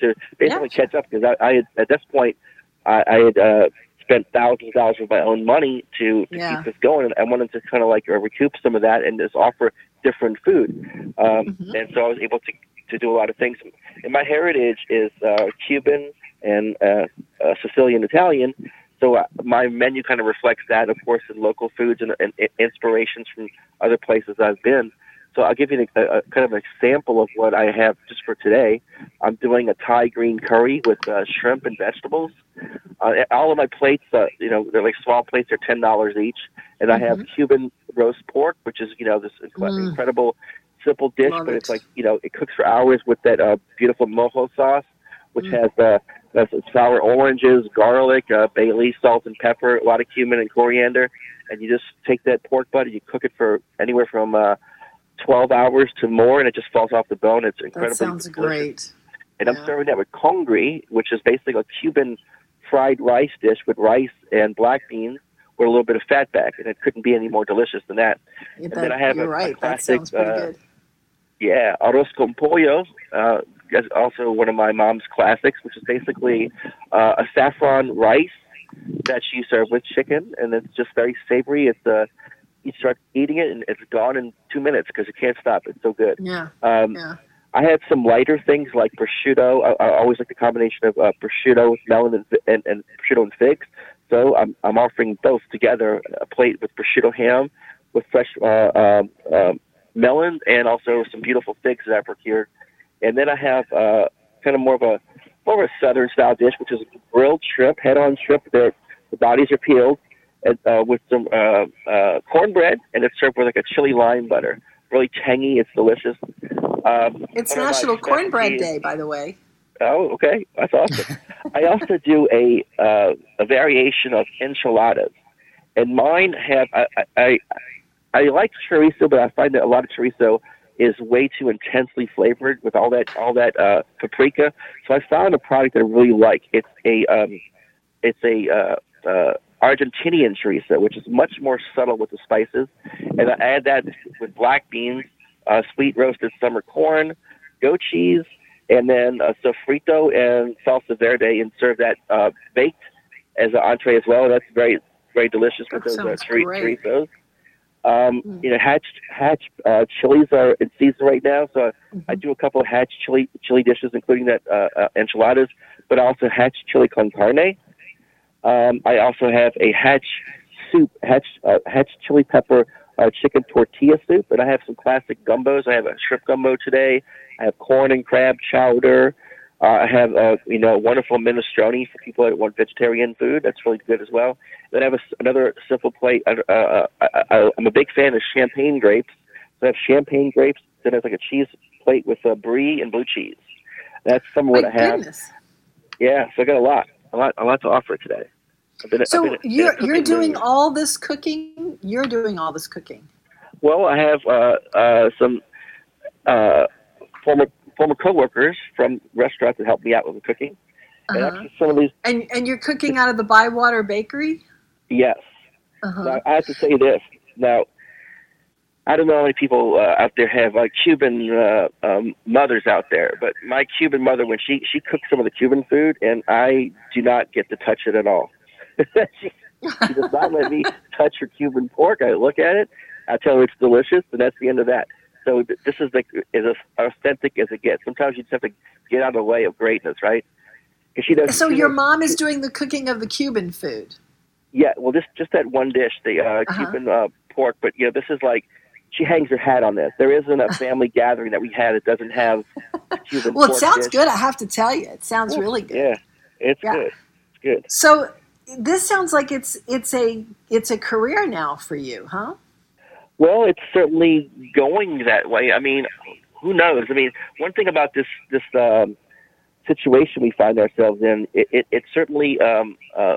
to basically catch up because I, I had at this point I, I had uh, spent thousands of dollars of my own money to, to Yeah. keep this going, and I wanted to kind of like uh, recoup some of that and just offer different food. Um, And so I was able to to do a lot of things. And my heritage is uh, Cuban and uh, uh, Sicilian Italian. So uh, my menu kind of reflects that, of course, in local foods and, and, and inspirations from other places I've been. So I'll give you a, a, kind of an example of what I have just for today. I'm doing a Thai green curry with uh, shrimp and vegetables. Uh, all of my plates, uh, you know, they're like small plates. They're ten dollars each, and I have Cuban roast pork, which is you know this Mm. incredible simple dish, Love but it. it's like you know it cooks for hours with that uh, beautiful mojo sauce, which has uh, sour oranges, garlic, uh, bay leaf, salt and pepper, a lot of cumin and coriander, and you just take that pork butt and you cook it for anywhere from uh, 12 hours to more, and it just falls off the bone. It's incredibly That sounds delicious. great. And I'm serving that with congri, which is basically a Cuban fried rice dish with rice and black beans with a little bit of fat back, and it couldn't be any more delicious than that. Yeah, and that- then I have you're a, a right. That classic, sounds pretty uh, good. Yeah, arroz con pollo. Uh, that's also one of my mom's classics, which is basically uh, a saffron rice that you serve with chicken, and it's just very savory. It's uh, you start eating it, and it's gone in two minutes because you can't stop. It's so good. Yeah. Um, yeah. I had some lighter things like prosciutto. I, I always like the combination of uh, prosciutto with melon and, and, and prosciutto and figs. So I'm I'm offering both together, a plate with prosciutto ham, with fresh uh, um, um, melon, and also some beautiful figs that I've procured. And then I have uh, kind of more of a more of a southern style dish, which is grilled shrimp, head-on shrimp. They're, the bodies are peeled, and, uh, with some uh, uh, cornbread, and it's served with like a chili lime butter. Really tangy. It's delicious. Um, It's one of my National Cornbread Day, by the way. Oh, okay, that's awesome. I also do a uh, a variation of enchiladas, and mine have I, I I I like chorizo, but I find that a lot of chorizo is way too intensely flavored with all that all that uh, paprika. So I found a product that I really like. It's a um, it's a uh, uh, Argentinian chorizo, which is much more subtle with the spices, and I add that with black beans, uh, sweet roasted summer corn, goat cheese, and then uh, sofrito and salsa verde, and serve that uh, baked as an entree as well. That's very very delicious with That those uh, chori- chorizos. Um, You know, hatch hatch uh, chilies are in season right now, so I do a couple of hatch chili chili dishes, including that uh, uh, enchiladas, but also hatch chili con carne. Um, I also have a hatch soup, hatch uh, hatch chili pepper uh, chicken tortilla soup, and I have some classic gumbos. I have a shrimp gumbo today. I have corn and crab chowder. Uh, I have uh, you know wonderful minestrone for people that want vegetarian food. That's really good as well. Then I have a another simple plate. Uh, uh, I, I, I'm a big fan of champagne grapes. So I have champagne grapes. Then there's like a cheese plate with uh, brie and blue cheese. That's some of what My I have. goodness. Yeah, so I got a lot, a lot, a lot to offer today. I've been, I've So you're you're doing all this cooking. You're doing all this cooking. Well, I have uh, uh, some uh, former former coworkers from restaurants that help me out with the cooking. And Uh-huh. actually, some of these, And and you're cooking out of the Bywater Bakery. yes. Uh-huh. Now, I have to say this. Now, I don't know how many people uh, out there have like Cuban uh, um, mothers out there, but my Cuban mother, when she she cooks some of the Cuban food, and I do not get to touch it at all. She, she does not let me touch her Cuban pork. I look at it, I tell her it's delicious, and that's the end of that. So th- this is like as authentic as it gets. Sometimes you just have to get out of the way of greatness, right? she does. So she your does- mom is doing the cooking of the Cuban food. yeah, well, this just that one dish, the uh, Uh-huh. Cuban uh, pork. But you know, this is like she hangs her hat on this. There isn't a family gathering that we had that doesn't have Cuban. Well, it sounds dish. good. I have to tell you, it sounds really good. Yeah, it's Yeah. good. It's good. So this sounds like it's it's a it's a career now for you, huh? Well, it's certainly going that way. I mean, who knows? I mean, one thing about this this um, situation we find ourselves in, it, it, it certainly um, uh,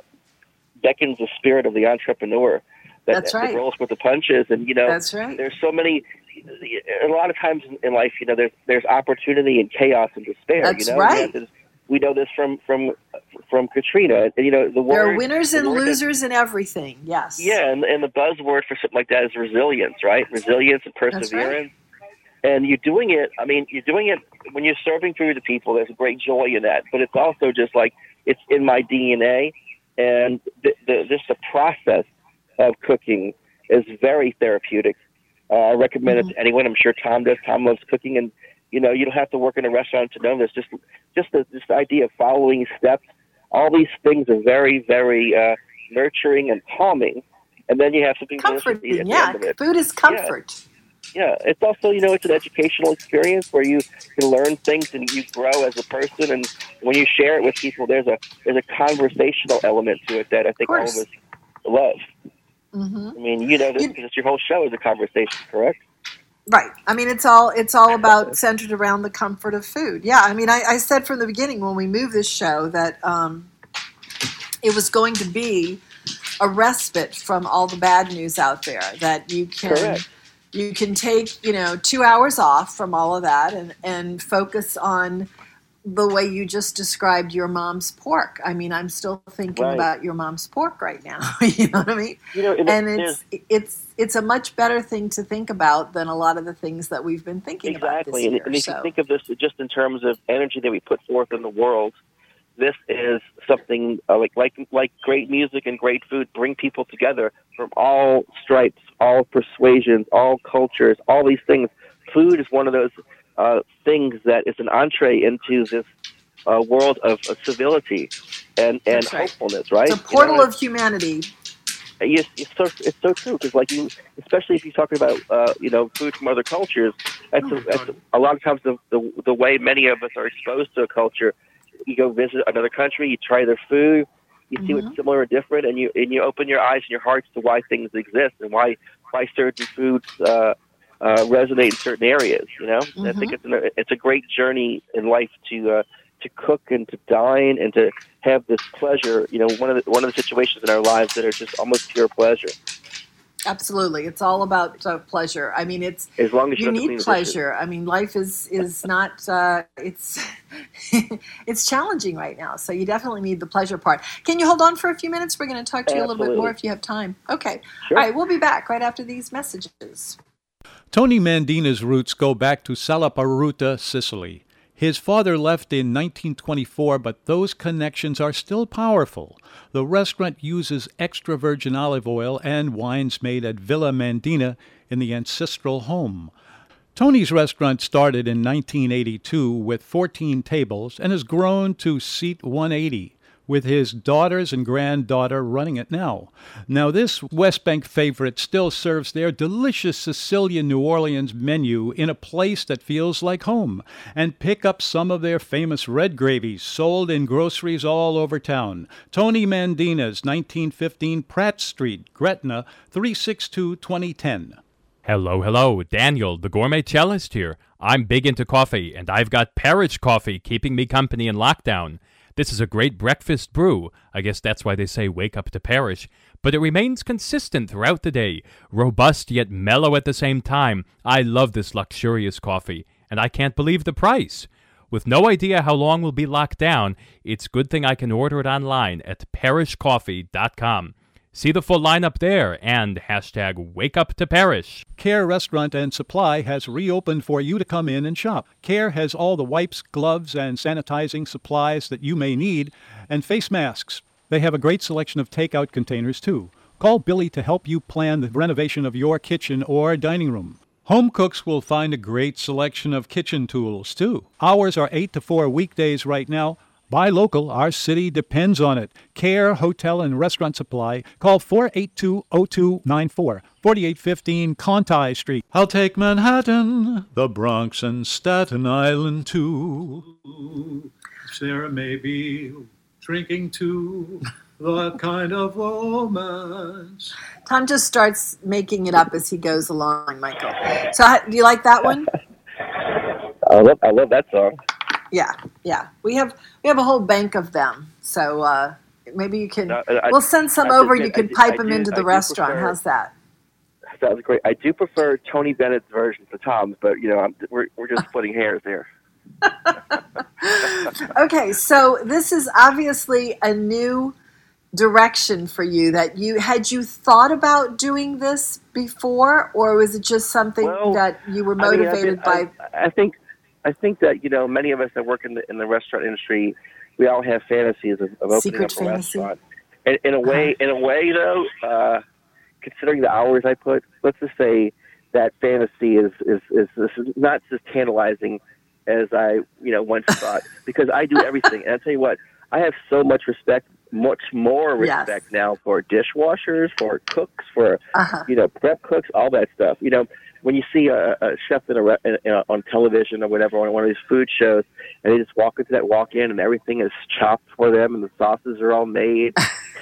beckons the spirit of the entrepreneur that, That's that right. rolls with the punches. And you know, That's right. there's so many. A lot of times in- in life, you know, there's there's opportunity and chaos and despair. That's you know, right. We, have this- we know this from from from Katrina. And, you know, the There are winners the and losers and everything. Yes. yeah, and, and the buzzword for something like that is resilience, right? Resilience and That's right. perseverance. And you're doing it. I mean, you're doing it when you're serving food to people. There's a great joy in that, but it's also just like it's in my DNA, and the, the, just the process of cooking is very therapeutic. Uh, I recommend it to anyone. I'm sure Tom does. Tom loves cooking, and you know, you don't have to work in a restaurant to know this. Just, just the, this idea of following steps. All these things are very, very uh, nurturing and calming. And then you have something Comforting. Yeah. end of it. Food is comfort. Yeah, it's also you know it's an educational experience where you can learn things and you grow as a person. And when you share it with people, there's a there's a conversational element to it that I think all of us love. hmm I mean, you know this because your whole show is a conversation, correct? Right. I mean, it's all it's all about centered around the comfort of food. Yeah. I mean, I, I said from the beginning when we moved this show that um, it was going to be a respite from all the bad news out there. That you can Correct. you can take you know two hours off from all of that and and focus on the way you just described your mom's pork. I mean, I'm still thinking Right. about your mom's pork right now. you know what I mean? You know, and, and it- it's it's it's a much better thing to think about than a lot of the things that we've been thinking about exactly. And, and if so you think of this just in terms of energy that we put forth in the world, this is something uh, like like like great music and great food bring people together from all stripes, all persuasions, all cultures, all these things. Food is one of those uh, things that is an entree into this uh, world of, of civility and and right. hopefulness. Right? it's a You know, portal of humanity. Yes, it's so it's so true because like you, especially if you're talking about uh, you know food from other cultures, that's, a, that's a lot of times the, the the way many of us are exposed to a culture. You go visit another country, you try their food, you see what's similar or different, and you and you open your eyes and your hearts to why things exist and why why certain foods uh, uh, resonate in certain areas. You know, And I think it's an, it's a great journey in life to uh, to cook and to dine and to have this pleasure. You know, one of the one of the situations in our lives that are just almost pure pleasure. Absolutely, it's all about uh, pleasure. I mean, it's As long as you you don't have to clean need pleasure. I mean, life is is not uh, it's it's challenging right now. So you definitely need the pleasure part. Can you hold on for a few minutes? We're going to talk to you a little bit more if you have time. Okay. Sure. All right, we'll be back right after these messages. Tony Mandina's roots go back to Salaparuta, Sicily. His father left in 1924, but those connections are still powerful. The restaurant uses extra virgin olive oil and wines made at Villa Mandina in the ancestral home. Tony's restaurant started in 1982 with 14 tables and has grown to seat 180, with his daughters and granddaughter running it now. Now, this West Bank favorite still serves their delicious Sicilian New Orleans menu in a place that feels like home, and pick up some of their famous red gravies sold in groceries all over town. Tony Mandina's 1915 Pratt Street, Gretna, 362 2010. Hello, hello, Daniel, the gourmet cellist here. I'm big into coffee, and I've got Parish coffee keeping me company in lockdown. This is a great breakfast brew. I guess that's why they say wake up to Parish. But it remains consistent throughout the day, robust yet mellow at the same time. I love this luxurious coffee, and I can't believe the price. With no idea how long we'll be locked down, it's good thing I can order it online at parishcoffee.com. See the full lineup there and hashtag wake up to Parish. Care Restaurant and Supply has reopened for you to come in and shop. Care has all the wipes, gloves, and sanitizing supplies that you may need, and face masks. They have a great selection of takeout containers, too. Call Billy to help you plan the renovation of your kitchen or dining room. Home cooks will find a great selection of kitchen tools, too. Hours are 8 to 4 weekdays right now. Buy local, our city depends on it. Care Hotel and Restaurant Supply. Call 482 0294, 4815 Conti Street. I'll take Manhattan, the Bronx, and Staten Island, too. Sarah may be drinking too the kind of romance. Tom just starts making it up as he goes along, Michael. So, do you like that one? I love I love that song. Yeah, yeah. We have we have a whole bank of them. So uh, maybe you can. No, I- we'll send some I over. think You can I pipe them do- into the restaurant. prefer- How's that? That was great. I do prefer Tony Bennett's version to Tom's, but you know I'm, we're we're just splitting hairs there. Okay, so this is obviously a new direction for you. That you had you thought about doing this before, or was it just something that you were I mean, I motivated by? I, I think I think that you know many of us that work in the in the restaurant industry, we all have fantasies of, of opening Secret up a fantasy. restaurant. In, in a way, in a way though, uh, considering the hours I put, let's just say that fantasy is is is, is not as tantalizing as I you know once thought because I do everything. And I tell you what, I have so much respect, much more Yes. respect now for dishwashers, for cooks, for Uh-huh. you know prep cooks, all that stuff. You know, when you see a, a chef in a, re- in, in, on television or whatever on one of these food shows, and they just walk into that walk-in and everything is chopped for them and the sauces are all made.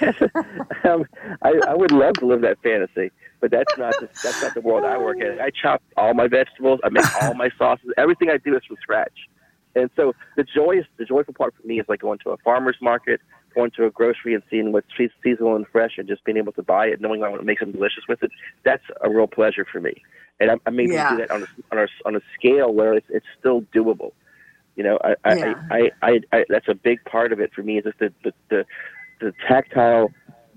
um, I, I would love to live that fantasy, but that's not the, that's not the world I work in. I chop all my vegetables, I make all my sauces. Everything I do is from scratch. And so the joyous, the joyful part for me is like going to a farmer's market, going to a grocery and seeing what's seasonal and fresh, and just being able to buy it, knowing I want to make something delicious with it. That's a real pleasure for me. And I'm, I'm able Yeah. to do that on a, on a on a scale where it's, it's still doable. You know, I, I, Yeah. I, I, I, I, that's a big part of it for me is just the, the, the, the tactile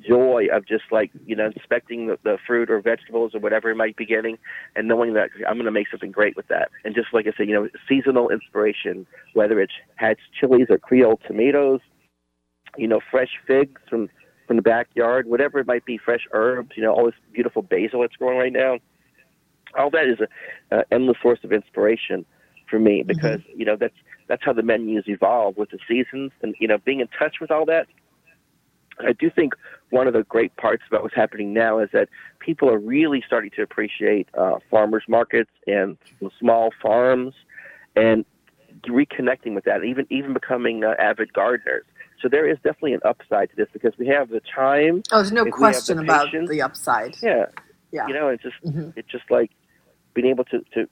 joy of just like, you know, inspecting the, the fruit or vegetables or whatever it might be getting and knowing that I'm going to make something great with that. And just like I said, you know, seasonal inspiration, whether it's hatch chilies or Creole tomatoes, you know, fresh figs from, from the backyard, whatever it might be, fresh herbs, you know, all this beautiful basil that's growing right now. All that is a, a endless source of inspiration for me because you know that's that's how the menus evolve with the seasons and you know being in touch with all that. I do think one of the great parts about what's happening now is that people are really starting to appreciate uh, farmers markets and small farms and reconnecting with that, even even becoming uh, avid gardeners. So there is definitely an upside to this because we have the time. Oh, there's no if we have question the about patience, the upside. yeah. Yeah. You know, it's just it's just like being able to, to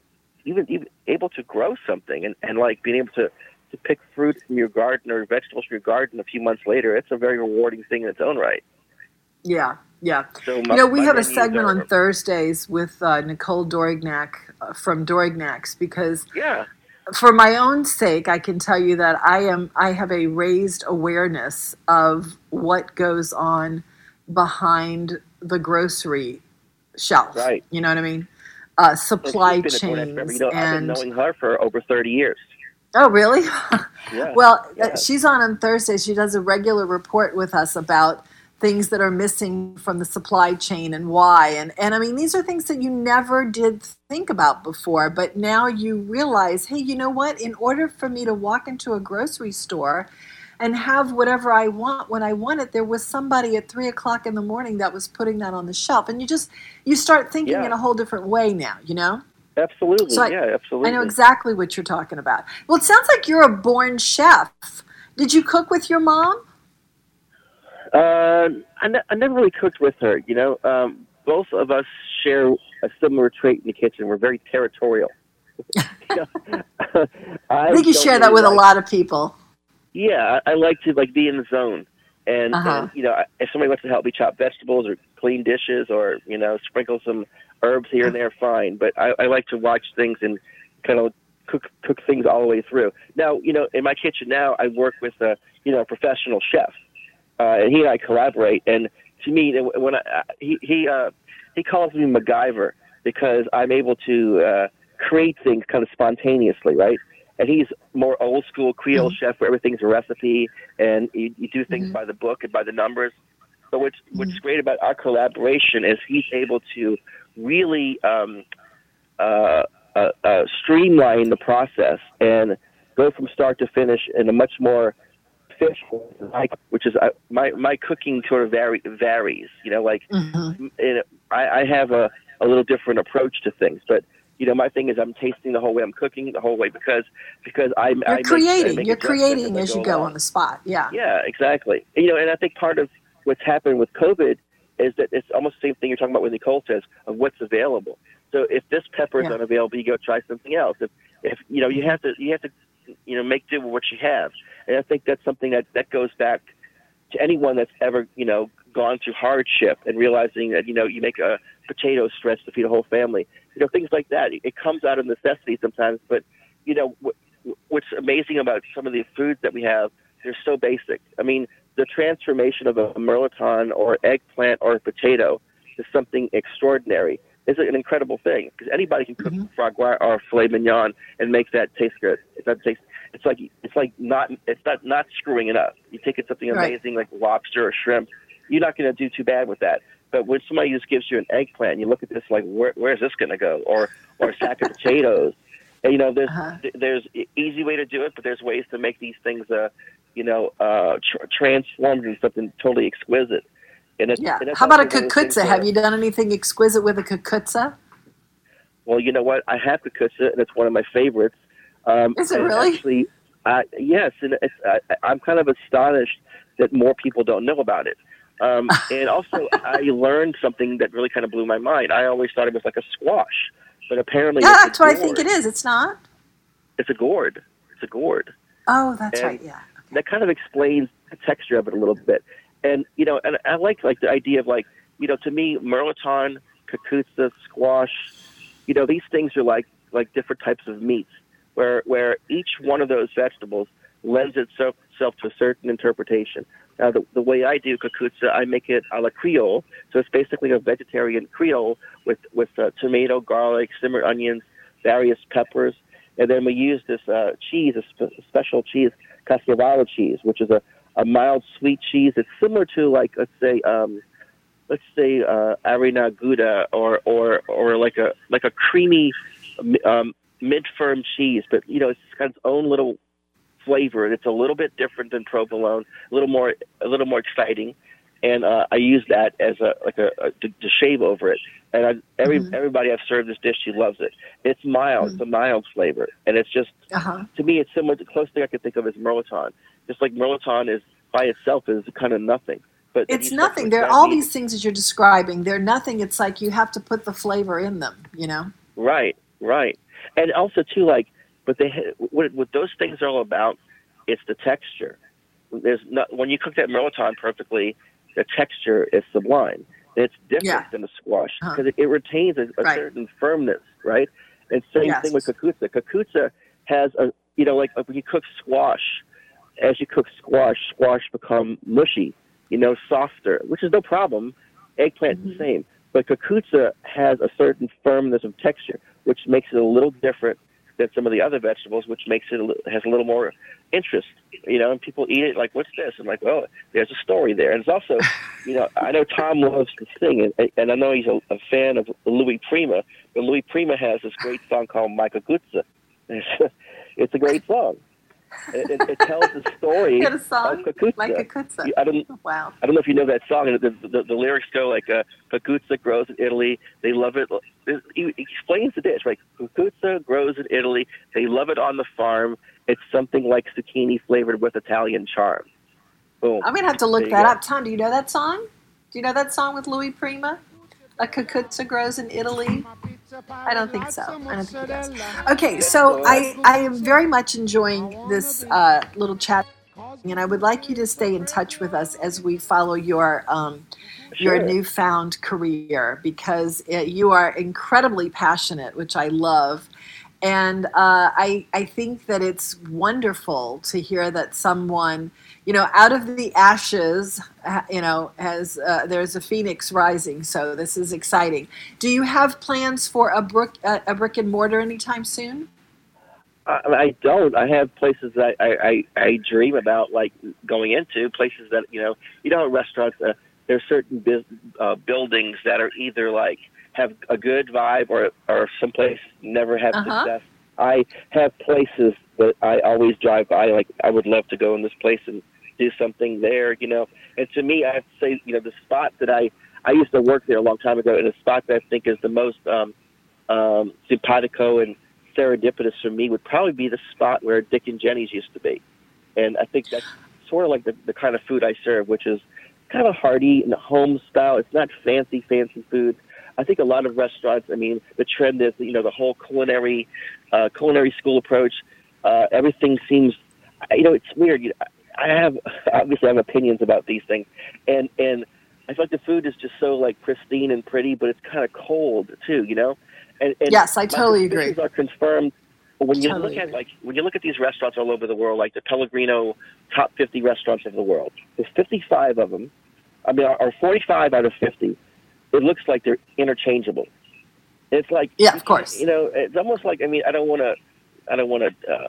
even even able to grow something and, and like being able to, to pick fruit from your garden or vegetables from your garden a few months later, it's a very rewarding thing in its own right. Yeah, yeah. So my- you know, we have a segment on Thursdays with uh, Nicole Dorignac uh, from Dorignac's because Yeah. For my own sake, I can tell you that I am I have a raised awareness of what goes on behind the grocery shelf. Right. You know what I mean? Uh, supply she's been a DoorDash member. chains You know, I've been knowing her for over 30 years. oh, really? Yeah. Well, uh, yeah. she's on on Thursday. She does a regular report with us about things that are missing from the supply chain and why. And and I mean, these are things that you never did think about before, but now you realize, hey, you know what? In order for me to walk into a grocery store and have whatever I want when I want it, there was somebody at three o'clock in the morning that was putting that on the shelf. And you just you start thinking Yeah. in a whole different way now, you know? Absolutely. So I- yeah, absolutely. I know exactly what you're talking about. Well, it sounds like you're a born chef. Did you cook with your mom? Uh, I, ne- I never really cooked with her. You know, um, both of us share a similar trait in the kitchen. We're very territorial. I, I think you share that really with a lot of people. Yeah, I, I like to like be in the zone, and, Uh-huh. and you know, I- if somebody wants to help me chop vegetables or clean dishes or you know sprinkle some herbs here and there, fine. But I, I like to watch things and kind of cook cook things all the way through. Now, you know, in my kitchen now, I work with a you know a professional chef, uh, and he and I collaborate. And to me, when I, he he uh, he calls me MacGyver because I'm able to uh, create things kind of spontaneously, right? And he's more old school Creole chef where everything's a recipe and you, you do things by the book and by the numbers. But what's what's great about our collaboration is he's able to really um, uh, uh, uh, streamline the process and go from start to finish in a much more like which is uh, my my cooking sort of vary, varies. You know, like it, I, I have a, a little different approach to things, but you know, my thing is I'm tasting the whole way, I'm cooking the whole way because because I'm You're I creating. make You're creating I as you go along. on the spot. Yeah. Yeah, exactly. And, you know, and I think part of what's happened with COVID is that it's almost the same thing you're talking about with Nicole says of what's available. So if this pepper is Yeah. unavailable, you go try something else. If if you know you have to you have to you know make do with what you have. And I think that's something that that goes back to anyone that's ever you know gone through hardship and realizing that you know you make a potato stretch to feed a whole family. You know things like that. It comes out of necessity sometimes, but you know what, what's amazing about some of the foods that we have, they're so basic. I mean, the transformation of a mirliton or eggplant or a potato to something extraordinary is an incredible thing because anybody can cook foie gras or filet mignon and make that taste good. It doesn't taste. It's like it's like not it's not not screwing it up. You take it something Right. amazing like lobster or shrimp, you're not going to do too bad with that. But when somebody just gives you an eggplant, you look at this like where where's this going to go? Or or a sack of potatoes. And, you know, there's th- there's easy way to do it, but there's ways to make these things, uh, you know, uh, tr- transformed into something totally exquisite. And it's, Yeah. and it's How about a also one of the things cucuzza? Have you done anything exquisite with a cucuzza? Well, you know what? I have cucuzza, and it's one of my favorites. Um, Is it really? Actually, uh, yes, and it's, I, I'm kind of astonished that more people don't know about it. Um, and also, I learned something that really kind of blew my mind. I always thought it was like a squash, but apparently, Yeah, that's what I think it is. It's not. It's a gourd. It's a gourd. Oh, that's And right. Yeah. That kind of explains the texture of it a little bit. And you know, and I like like the idea of like you know, to me, mirliton, cucuzza, squash, you know, these things are like like different types of meats. where where each one of those vegetables lends itself, itself to a certain interpretation. Now, the, the way I do cucuzza, I make it a la Creole, so it's basically a vegetarian Creole with with uh, tomato, garlic, simmered onions, various peppers, and then we use this uh, cheese, a spe- special cheese, caciocavallo cheese, which is a, a mild sweet cheese. It's similar to like let's say um, let's say uh, Arena Gouda or or or like a like a creamy um, mid firm cheese, but you know it's got its own little flavor, and it's a little bit different than provolone, a little more a little more exciting. And uh, I use that as a like a, a to, to shave over it. And I, every Mm-hmm. everybody I've served this dish, she loves it. It's mild, it's a mild flavor, and it's just Uh-huh. to me, it's similar. The closest thing I can think of is mirliton. Just like mirliton is by itself is kind of nothing. But It's nothing. There are all these things that you're describing. They're nothing. It's like you have to put the flavor in them, you know? Right, right, and also too like, but they what what those things are all about. It's the texture. There's not when you cook that mirliton perfectly, the texture is sublime. It's different Yeah. than a squash Uh-huh. because it, it retains a, a Right. certain firmness, right? And same Yes. thing with cucuzza. Cucuzza has a you know like when you cook squash, as you cook squash, squash become mushy, you know, softer, which is no problem. Eggplant Mm-hmm. the same, but cucuzza has a certain firmness of texture, which makes it a little different than some of the other vegetables, which makes it a, has a little more interest. You know, and people eat it like, "What's this?" And like, "Oh, there's a story there." And it's also, you know, I know Tom loves to sing, and, and I know he's a, a fan of Louis Prima. But Louis Prima has this great song called "My Cucuzza." It's, it's a great song. It, it, it tells the story You got a song? of cucuzza. Like a kutza. I don't. Wow. I don't know if you know that song. and The, the, the lyrics go like, uh, "Cucuzza grows in Italy. They love it." He explains the dish, Like, Cucuzza grows in Italy. They love it on the farm. It's something like zucchini flavored with Italian charm. Boom. I'm going to have to look There that up. Tom, do you know that song? Do you know that song with Louis Prima? A Cucuzza grows in Italy? I don't think so. I don't think he does. Okay, so I, I am very much enjoying this uh, little chat, and I would like you to stay in touch with us as we follow your um, your newfound career because uh you are incredibly passionate, which I love. And uh, I, I think that it's wonderful to hear that someone, you know, out of the ashes, uh, you know, has uh, there's a phoenix rising. So this is exciting. Do you have plans for a brick uh, a brick and mortar anytime soon? I, I don't. I have places that I, I I dream about, like going into places that you know. You know, restaurants, uh, there's certain bus uh, buildings that are either like have a good vibe or or someplace never have Uh-huh. success. I have places that I always drive by. Like I would love to go in this place and do something there, you know. And to me, I have say, you know, the spot that I I used to work there a long time ago, and the spot that I think is the most um, um, simpatico and serendipitous for me would probably be the spot where Dick and Jenny's used to be. And I think that's sort of like the, the kind of food I serve, which is kind of hearty and home style. It's not fancy, fancy food. I think a lot of restaurants, I mean, the trend is, you know, the whole culinary, uh, culinary school approach. Uh, everything seems, you know, it's weird. You I have, obviously I have opinions about these things. And, and I feel like the food is just so like pristine and pretty, but it's kind of cold too, you know? And, and Yes, I totally agree. Are confirmed when you Totally look at like when you look at these restaurants all over the world, like the Pellegrino top 50 restaurants of the world. There's 55 of them. I mean, or 45 out of 50. It looks like they're interchangeable. It's like Yeah, of course. You know, it's almost like I mean, I don't want to, I don't want to uh,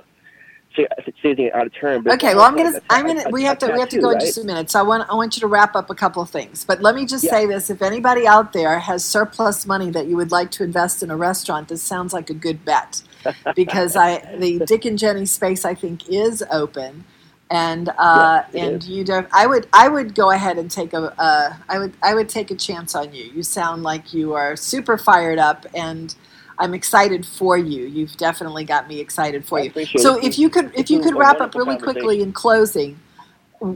say, anything out of turn. But Okay, well, I'm gonna. I'm gonna. We have to. We have to go in just a minute. So I want. I want you to wrap up a couple of things. But let me just Yeah. say this: if anybody out there has surplus money that you would like to invest in a restaurant, this sounds like a good bet, because I the Dick and Jenny space I think is open, and uh, it and is. you don't. I would. I would go ahead and take a. Uh, I would. I would take a chance on you. You sound like you are super fired up and. I'm excited for you. You've definitely got me excited for I you. So it. if you could, if you could wrap up really quickly in closing,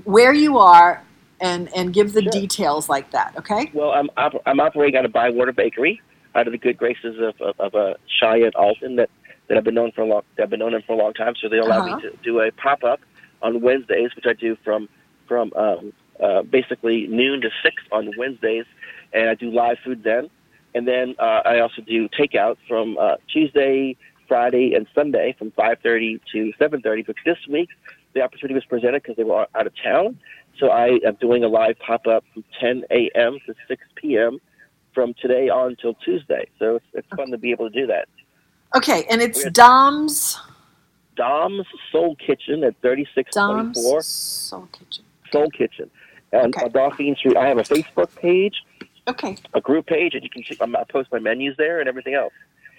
where you are, and and give the details like that. Okay. Well, I'm op- I'm operating out of Bywater Bakery, out of the good graces of of, of uh, Chaya and Alton that that I've been known for a long that I've been known them for a long time. So they allow Uh-huh. me to do a pop up on Wednesdays, which I do from from um, uh, basically noon to six on Wednesdays, and I do live food then. And then uh, I also do takeout from uh, Tuesday Friday and Sunday from 5:30 to 7:30. But this week, the opportunity was presented because they were out of town. So I am doing a live pop up from 10 a.m. to 6 p.m. from today on until Tuesday. So it's, it's fun to be able to do that. Okay, and it's Dom's Dom's Soul Kitchen at 3624 Dom's Soul Kitchen. Soul Kitchen. And on Dauphine Street, I have a Facebook page, Okay. a group page, and you can see, I'm- I post my menus there and everything else.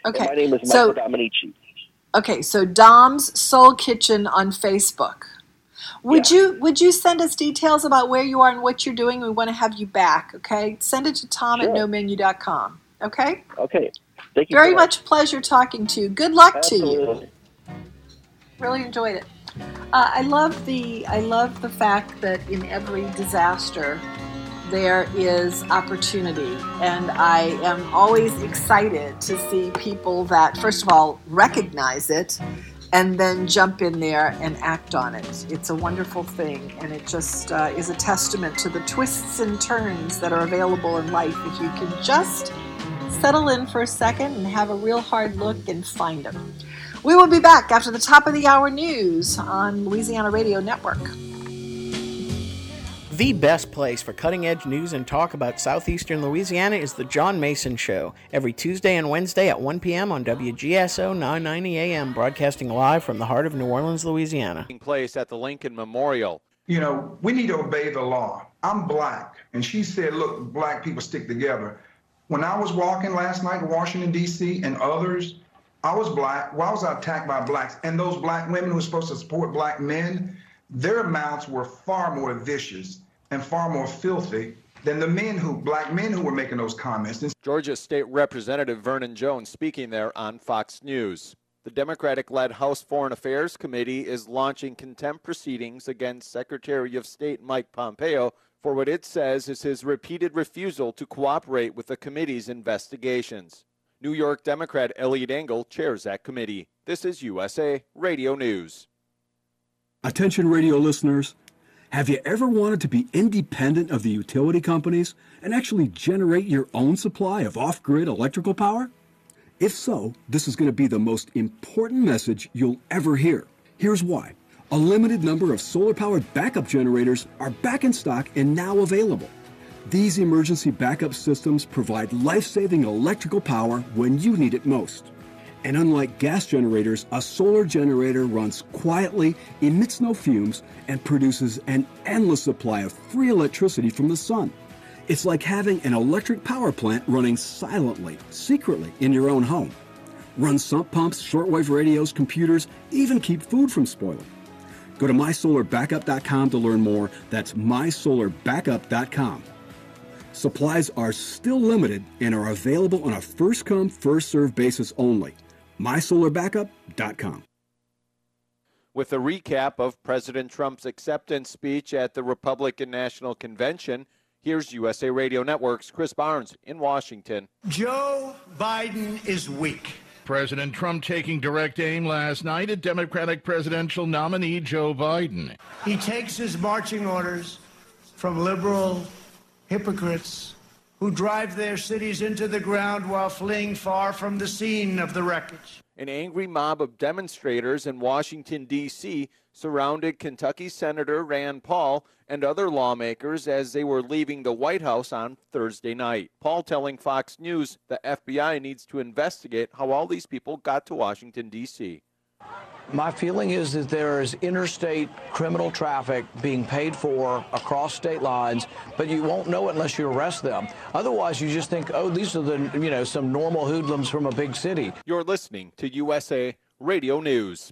Okay. And my name is So- Michael Dominici. Okay, so Dom's Soul Kitchen on Facebook. Would you would you send us details about where you are and what you're doing? We want to have you back, okay? Send it to tom at Sure. nomenu.com. Okay? Okay. Thank you. Very so much pleasure talking to you. Good luck to you. Absolutely. Really enjoyed it. Uh, I love the I love the fact that in every disaster there is opportunity, and I am always excited to see people that first of all recognize it, and then jump in there and act on it. It's a wonderful thing, and it just uh, is a testament to the twists and turns that are available in life if you can just settle in for a second and have a real hard look and find them. We will be back after the top of the hour news on Louisiana Radio Network. The best place for cutting edge news and talk about southeastern Louisiana is The John Mason Show, every Tuesday and Wednesday at 1 p.m. on WGSO 990 AM, broadcasting live from the heart of New Orleans, Louisiana. place at the Lincoln Memorial. You know, we need to obey the law. I'm black. And she said, look, black people stick together. When I was walking last night in Washington, D.C., and others, I was black. Why was I attacked by blacks? And those black women who were supposed to support black men, their mouths were far more vicious and far more filthy than the men who, black men who were making those comments. And Georgia State Representative Vernon Jones speaking there on Fox News. The Democratic led House Foreign Affairs Committee is launching contempt proceedings against Secretary of State Mike Pompeo for what it says is his repeated refusal to cooperate with the committee's investigations. New York Democrat Eliot Engel chairs that committee. This is USA Radio News. Attention radio listeners. Have you ever wanted to be independent of the utility companies and actually generate your own supply of off grid electrical power? If so, this is going to be the most important message you'll ever hear. Here's why a limited number of solar powered backup generators are back in stock and now available. These emergency backup systems provide life saving electrical power when you need it most. And unlike gas generators, a solar generator runs quietly, emits no fumes, and produces an endless supply of free electricity from the sun. It's like having an electric power plant running silently, secretly in your own home. Run sump pumps, shortwave radios, computers, even keep food from spoiling. Go to mysolarbackup.com to learn more. That's mysolarbackup.com. Supplies are still limited and are available on a first come, first served basis only. MySolarBackup.com. With a recap of President Trump's acceptance speech at the Republican National Convention, here's USA Radio Network's Chris Barnes in Washington. Joe Biden is weak. President Trump taking direct aim last night at Democratic presidential nominee Joe Biden. He takes his marching orders from liberal hypocrites who drive their cities into the ground while fleeing far from the scene of the wreckage. An angry mob of demonstrators in Washington, D.C. surrounded Kentucky Senator Rand Paul and other lawmakers as they were leaving the White House on Thursday night. Paul telling Fox News the FBI needs to investigate how all these people got to Washington, D.C. My feeling is that there is interstate criminal traffic being paid for across state lines, but you won't know it unless you arrest them. Otherwise, you just think, oh, these are the, you know, some normal hoodlums from a big city. You're listening to USA Radio News.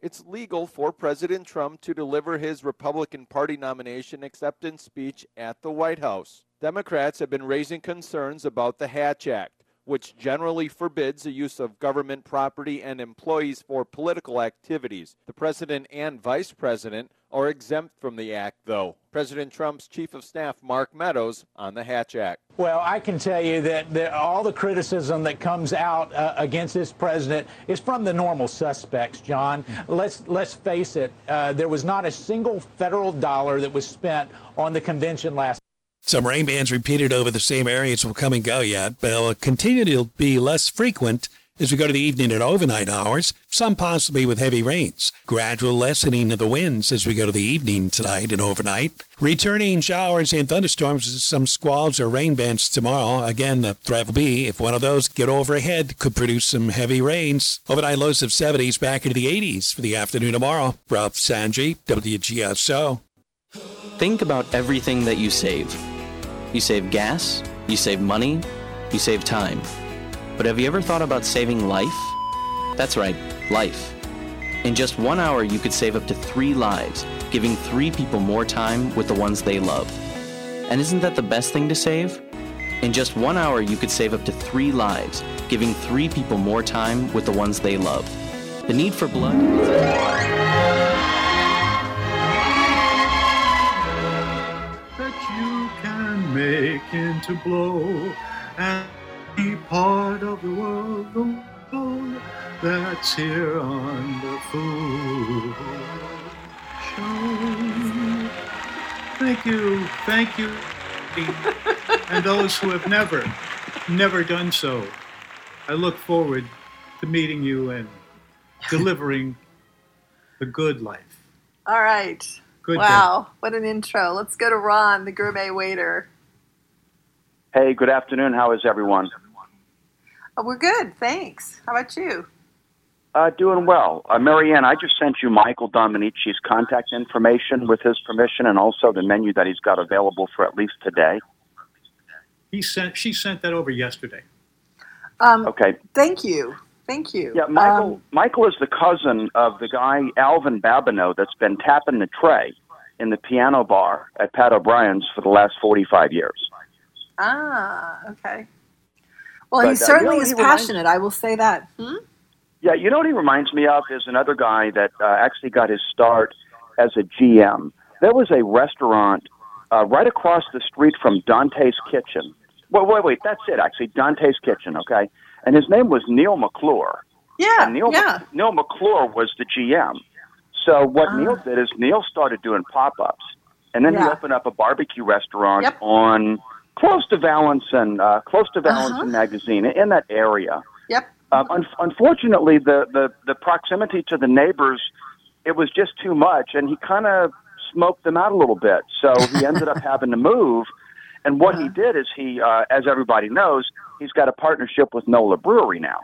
It's legal for President Trump to deliver his Republican Party nomination acceptance speech at the White House. Democrats have been raising concerns about the Hatch Act, which generally forbids the use of government property and employees for political activities. The president and vice president are exempt from the act, though. President Trump's chief of staff, Mark Meadows, on the Hatch Act. Well, I can tell you that, that all the criticism that comes out uh, against this president is from the normal suspects, John. Let's let's face it. Uh, there was not a single federal dollar that was spent on the convention last. Some rain bands repeated over the same areas will come and go yet, but they'll continue to be less frequent as we go to the evening and overnight hours, some possibly with heavy rains. Gradual lessening of the winds as we go to the evening tonight and overnight. Returning showers and thunderstorms, some squalls or rain bands tomorrow. Again, the threat will be if one of those get overhead, could produce some heavy rains. Overnight lows of 70s back into the 80s for the afternoon tomorrow. Ralph Sanji, WGSO. Think about everything that you save. You save gas, you save money, you save time. But have you ever thought about saving life? That's right, life. In just one hour, you could save up to three lives, giving three people more time with the ones they love. And isn't that the best thing to save? In just one hour, you could save up to three lives, giving three people more time with the ones they love. The need for blood. Can make into blow and be part of the world oh, that's here on the food show. Thank you, thank you, and those who have never, never done so. I look forward to meeting you and delivering the good life. All right. Good wow, what an intro. Let's go to Ron, the gourmet waiter. Hey, good afternoon. How is everyone? Oh, we're good, thanks. How about you? Uh, doing well. Uh, Marianne, I just sent you Michael Dominici's contact information with his permission and also the menu that he's got available for at least today. He sent. She sent that over yesterday. Um, Okay. Thank you. Thank you. Yeah, Michael. Um, Michael is the cousin of the guy Alvin Babineau that's been tapping the tray in the piano bar at Pat O'Brien's for the last forty-five years. Ah, okay. Well, But, he uh, certainly you know, is he reminds- passionate. I will say that. Hmm? Yeah, you know what he reminds me of is another guy that uh, actually got his start as a GM. There was a restaurant uh, right across the street from Dante's Kitchen. Wait, wait, wait. That's it. Actually, Dante's Kitchen. Okay, and his name was Neil McClure. Yeah, And Neil, yeah. Neil McClure was the GM. So what Neil did is Neil started doing pop-ups, and then he opened up a barbecue restaurant on close to Valenson, uh, close to Valenson Magazine, in that area. Yep. Um, un- unfortunately, the, the, the proximity to the neighbors, it was just too much, and he kind of smoked them out a little bit. So he ended up having to move. And what he did is he, uh, as everybody knows, he's got a partnership with Nola Brewery now.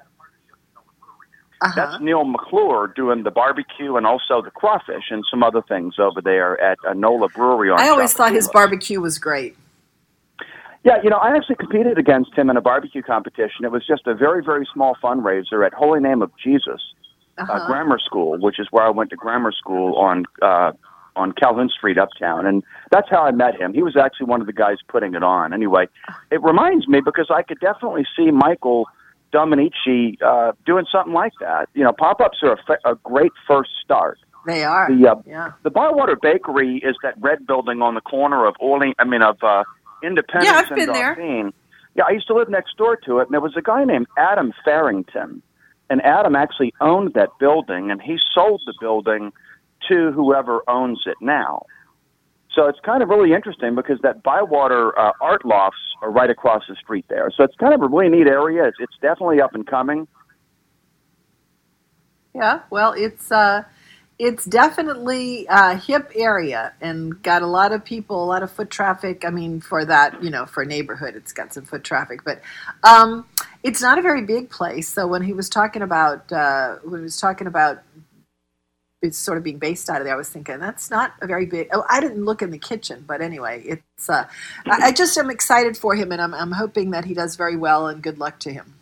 uh That's Neil McClure doing the barbecue and also the crawfish and some other things over there at uh, Nola Brewery. On I always thought his barbecue was great. Yeah, you know, I actually competed against him in a barbecue competition. It was just a very, very small fundraiser at Holy Name of Jesus uh Uh-huh. Grammar School, which is where I went to grammar school on uh, on Calhoun Street, Uptown, and that's how I met him. He was actually one of the guys putting it on. Anyway, it reminds me because I could definitely see Michael Dominici uh, doing something like that. You know, pop ups are a, fa- a great first start. They are. The uh, yeah. the Bywater Bakery is that red building on the corner of Orleans. I mean of uh, Independence Yeah, I've and been there. Dauphine. Yeah, I used to live next door to it, and there was a guy named Adam Farrington, and Adam actually owned that building, and he sold the building to whoever owns it now. So it's kind of really interesting because that Bywater uh, art lofts are right across the street there. So it's kind of a really neat area. It's, it's definitely up and coming. Yeah, well, it's uh, it's definitely a hip area and got a lot of people, a lot of foot traffic. I mean, for that, you know, for a neighborhood, it's got some foot traffic, but um, it's not a very big place. So when he was talking about uh, when he was talking about it's sort of being based out of there, I was thinking that's not a very big. Oh, I didn't look in the kitchen, but anyway, it's. Uh, I, I just am excited for him, and I'm I'm hoping that he does very well, and good luck to him.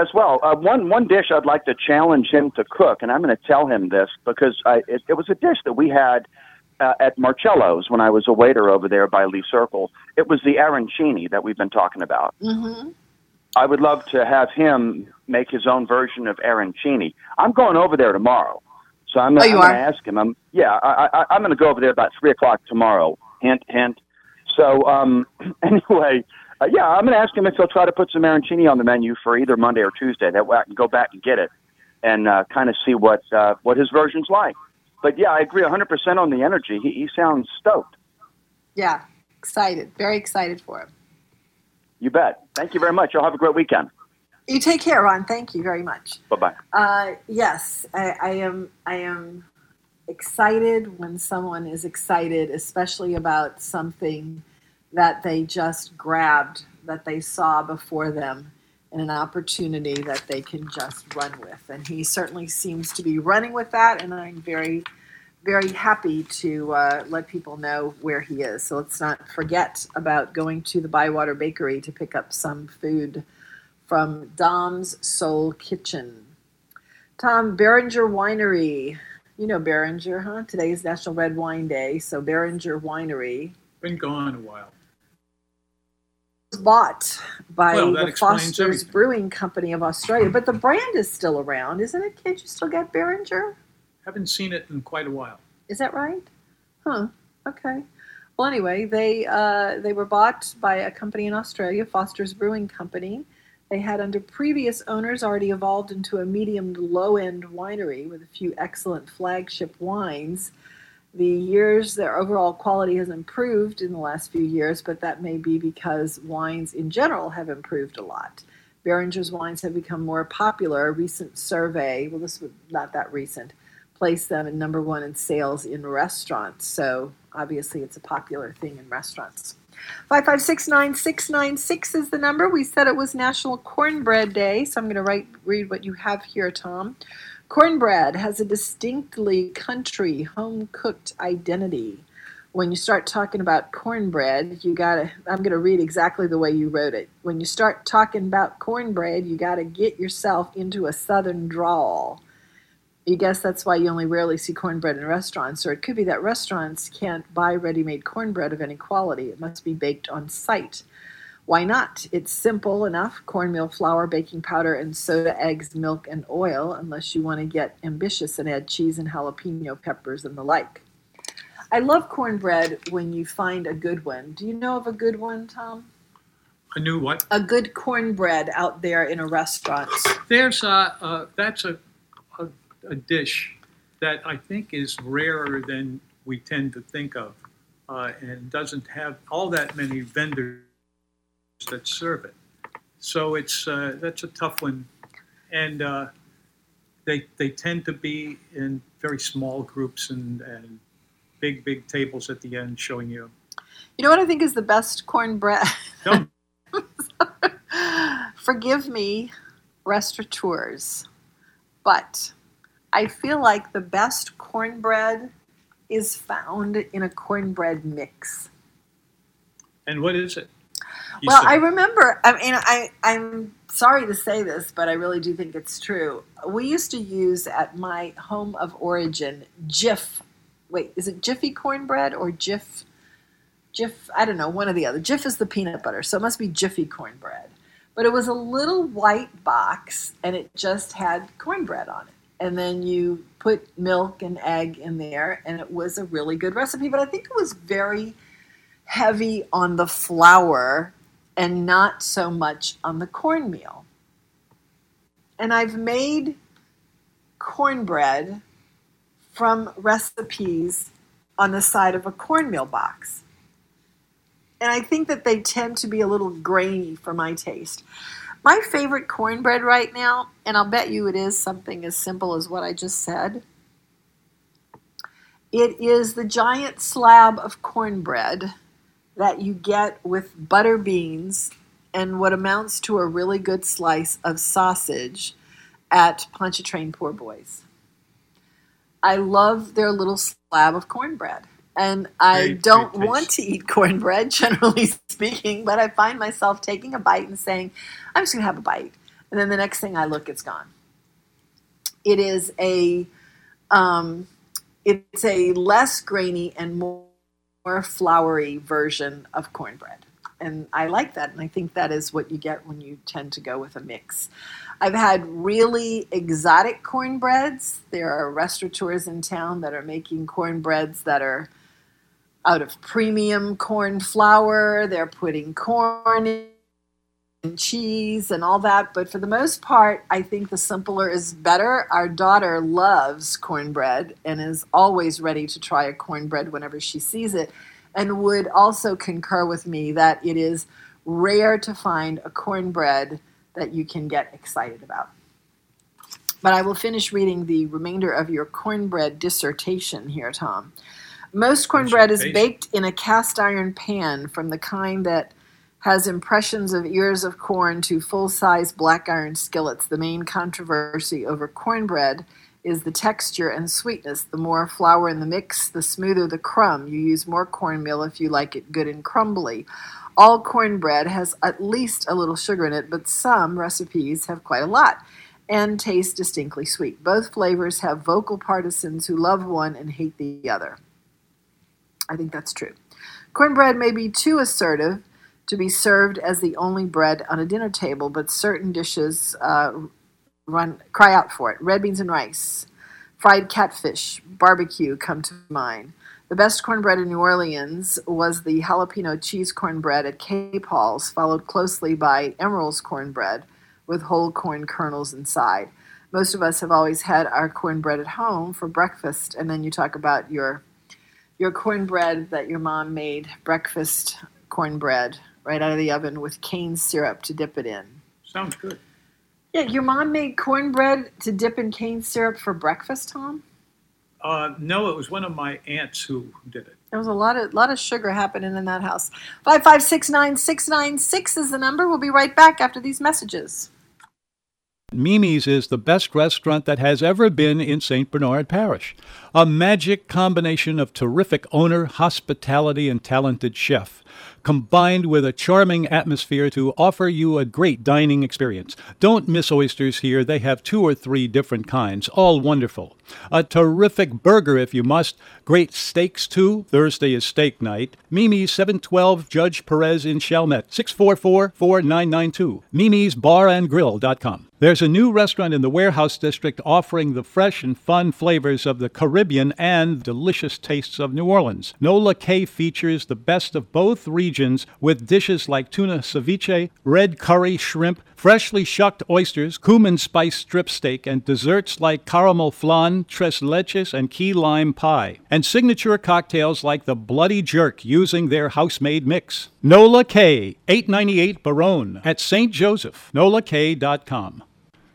As well. Uh, one one dish I'd like to challenge him to cook, and I'm going to tell him this because I, it, it was a dish that we had uh, at Marcello's when I was a waiter over there by Lee Circle. It was the arancini that we've been talking about. Mm-hmm. I would love to have him make his own version of arancini. I'm going over there tomorrow, so I'm, Oh, I'm going to ask him. I'm yeah, I, I, I'm going to go over there about three o'clock tomorrow. Hint, hint. So um, anyway, uh, yeah, I'm going to ask him if he'll try to put some arancini on the menu for either Monday or Tuesday. That way I can go back and get it and uh, kind of see what uh, what his version's like. But yeah, I agree 100% on the energy. He, he sounds stoked. Yeah, excited, very excited for him. You bet. Thank you very much. Y'all have a great weekend. You take care, Ron. Thank you very much. Bye bye. Uh, yes, I, I am. I am excited when someone is excited, especially about something that they just grabbed, that they saw before them, and an opportunity that they can just run with. And he certainly seems to be running with that, and I'm very, very happy to uh, let people know where he is. So let's not forget about going to the Bywater Bakery to pick up some food from Dom's Soul Kitchen. Tom, Beringer Winery. You know Beringer, huh? Today is National Red Wine Day, so Beringer Winery Been gone a while. Bought by Well, the Foster's everything. Brewing Company of Australia, but the brand is still around, isn't it? Can't you still get Beringer? Haven't seen it in quite a while. Is that right? Huh. Okay. Well, anyway, they uh, they were bought by a company in Australia, Foster's Brewing Company. They had, under previous owners, already evolved into a medium to low end winery with a few excellent flagship wines. The years, their overall quality has improved in the last few years, but that may be because wines in general have improved a lot. Beringer's wines have become more popular. A recent survey, well, this was not that recent, placed them in number one in sales in restaurants. So obviously, it's a popular thing in restaurants. 5569696 is the number. We said it was National Cornbread Day, so I'm going to write read what you have here, Tom. Cornbread has a distinctly country, home cooked identity. When you start talking about cornbread, you gotta, I'm to read exactly the way you wrote it. When you start talking about cornbread, you got to get yourself into a southern drawl. You guess that's why you only rarely see cornbread in restaurants, or it could be that restaurants can't buy ready made cornbread of any quality. It must be baked on site. Why not? It's simple enough cornmeal flour, baking powder, and soda, eggs, milk, and oil, unless you want to get ambitious and add cheese and jalapeno peppers and the like. I love cornbread when you find a good one. Do you know of a good one, Tom? I knew what. A good cornbread out there in a restaurant. There's a, uh, that's a, a, a dish that I think is rarer than we tend to think of uh, and doesn't have all that many vendors that serve it. So it's uh, that's a tough one, and uh, they they tend to be in very small groups and, and big big tables at the end showing you. You know what I think is the best cornbread? Don't. Forgive me, restaurateurs, but I feel like the best cornbread is found in a cornbread mix. And what is it? You well, said- I remember. I mean, I I'm sorry to say this, but I really do think it's true. We used to use at my home of origin Jif. Wait, is it Jiffy cornbread or Jif? Jif, I don't know, one or the other. Jif is the peanut butter, so it must be Jiffy cornbread. But it was a little white box, and it just had cornbread on it. And then you put milk and egg in there, and it was a really good recipe. But I think it was very heavy on the flour and not so much on the cornmeal. And I've made cornbread from recipes on the side of a cornmeal box. And I think that they tend to be a little grainy for my taste. My favorite cornbread right now, and I'll bet you it is something as simple as what I just said. It is the giant slab of cornbread that you get with butter beans and what amounts to a really good slice of sausage at Pontchartrain Poor Boys. I love their little slab of cornbread. And I don't want to eat cornbread, generally speaking, but I find myself taking a bite and saying, I'm just going to have a bite. And then the next thing I look, it's gone. It is a, um, it's a less grainy and more, more floury version of cornbread. and I like that. And I think that is what you get when you tend to go with a mix. I've had really exotic cornbreads. There are restaurateurs in town that are making cornbreads that are out of premium corn flour. They're putting corn and cheese and all that. But for the most part, I think the simpler is better. Our daughter loves cornbread and is always ready to try a cornbread whenever she sees it, and would also concur with me that it is rare to find a cornbread that you can get excited about. But I will finish reading the remainder of your cornbread dissertation here, Tom. Most cornbread is baked in a cast iron pan from the kind that has impressions of ears of corn to full size black iron skillets. The main controversy over cornbread is the texture and sweetness. The more flour in the mix, the smoother the crumb. You use more cornmeal if you like it good and crumbly. All cornbread has at least a little sugar in it, but some recipes have quite a lot and taste distinctly sweet. Both flavors have vocal partisans who love one and hate the other. I think that's true. Cornbread may be too assertive to be served as the only bread on a dinner table, but certain dishes uh, run cry out for it. Red beans and rice, fried catfish, barbecue come to mind. The best cornbread in New Orleans was the jalapeno cheese cornbread at K-Paul's, followed closely by Emeril's cornbread with whole corn kernels inside. Most of us have always had our cornbread at home for breakfast, and then you talk about your your cornbread that your mom made, breakfast cornbread right out of the oven with cane syrup to dip it in. Sounds good. Yeah, your mom made cornbread to dip in cane syrup for breakfast, Tom? Uh, no, it was one of my aunts who did it. There was a lot of lot of sugar happening in that house. Five five six nine six nine six is the number. We'll be right back after these messages. Mimi's is the best restaurant that has ever been in St. Bernard Parish. A magic combination of terrific owner, hospitality, and talented chef combined with a charming atmosphere to offer you a great dining experience. Don't miss oysters here. They have two or three different kinds, all wonderful. A terrific burger if you must. Great steaks too. Thursday is steak night. Mimi's 712 Judge Perez in Chalmette, 644 4992. Mimi's Bar and Grill.com. There's a new restaurant in the Warehouse District offering the fresh and fun flavors of the Caribbean and delicious tastes of New Orleans. Nola K features the best of both regions with dishes like tuna ceviche, red curry shrimp, freshly shucked oysters, cumin spice strip steak, and desserts like caramel flan, tres leches, and key lime pie. And signature cocktails like the Bloody Jerk using their house-made mix. Nola K, 898 Baronne at St. Joseph, nolak.com.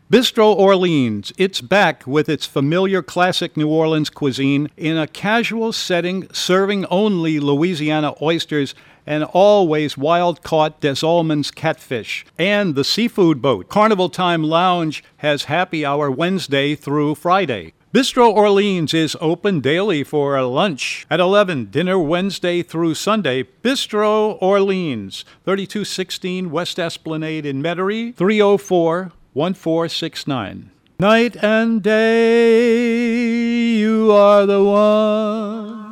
Bistro Orleans, it's back with its familiar classic New Orleans cuisine in a casual setting, serving only Louisiana oysters and always wild caught Des Allemands catfish. And the seafood boat. Carnival Time Lounge has happy hour Wednesday through Friday. Bistro Orleans is open daily for lunch at 11, dinner Wednesday through Sunday. Bistro Orleans, 3216 West Esplanade in Metairie, 304 1469. Night and day, you are the one.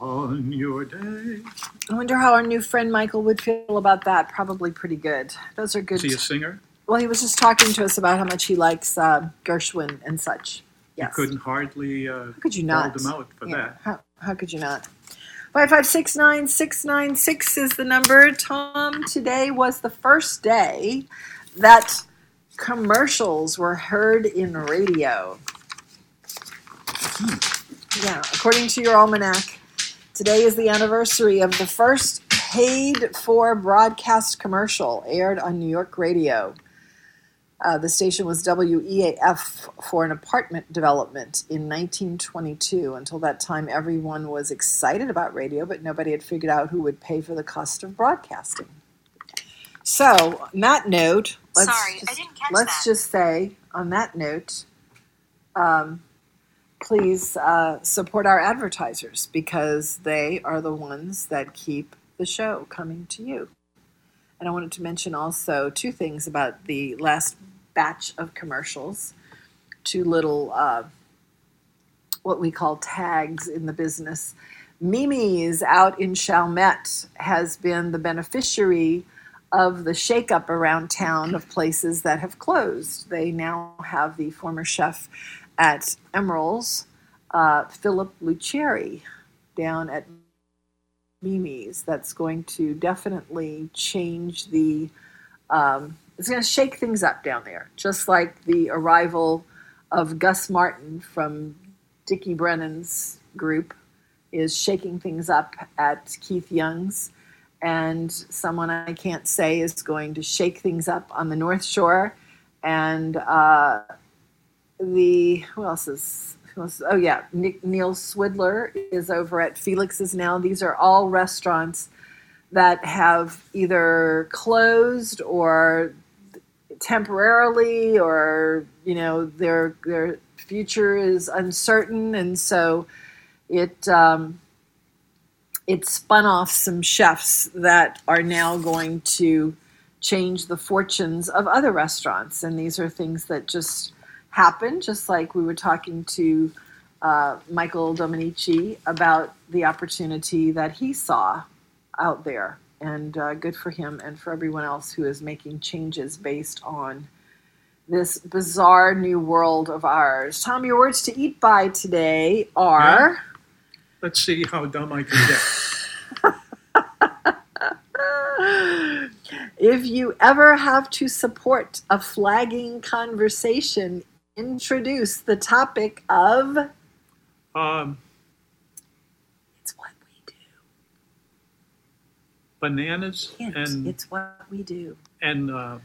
On your day. I wonder how our new friend Michael would feel about that. Probably pretty good. Those are good. Is he a singer? Well, he was just talking to us about how much he likes uh, Gershwin and such. Yes. You couldn't hardly uh, How could you not? hold him out for Yeah, that. How, how could you not? Five five six nine six nine six is the number. Tom, today was the first day that commercials were heard in radio. Yeah, according to your almanac, today is the anniversary of the first paid for broadcast commercial aired on New York radio. Uh, the station was WEAF for an apartment development in 1922. Until that time, everyone was excited about radio, but nobody had figured out who would pay for the cost of broadcasting. So, on that note, let's Sorry, I just, didn't catch let's that. just say, on that note, um, please uh, support our advertisers because they are the ones that keep the show coming to you. And I wanted to mention also two things about the last batch of commercials. Two little, uh, what we call tags in the business. Mimi's out in Chalmette has been the beneficiary of the shakeup around town of places that have closed. They now have the former chef at Emeril's, uh, Philip Luceri, down at Mimi's. That's going to definitely change the. Um, it's going to shake things up down there, just like the arrival of Gus Martin from Dickie Brennan's group is shaking things up at Keith Young's and someone I can't say is going to shake things up on the North Shore. And uh, the who else is who else? Oh yeah, Nick, Neil Swidler is over at Felix's now. These are all restaurants that have either closed or temporarily, or you know their their future is uncertain, and so it. Um, it spun off some chefs that are now going to change the fortunes of other restaurants. And these are things that just happen, just like we were talking to uh, Michael Dominici about the opportunity that he saw out there. And uh, good for him and for everyone else who is making changes based on this bizarre new world of ours. Tom, your words to eat by today are. Yeah let's see how dumb I can get. if you ever have to support a flagging conversation, introduce the topic of. Um, it's what we do. Bananas Hint, and it's what we do. and uh,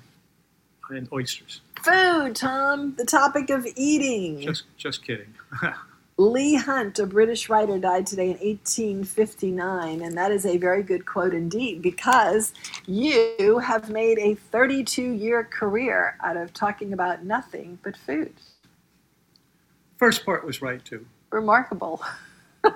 and oysters. Food, Tom. The topic of eating. Just just kidding. Leigh Hunt, a British writer, died today in 1859, and that is a very good quote indeed because you have made a 32 year career out of talking about nothing but food. First part was right too. Remarkable. and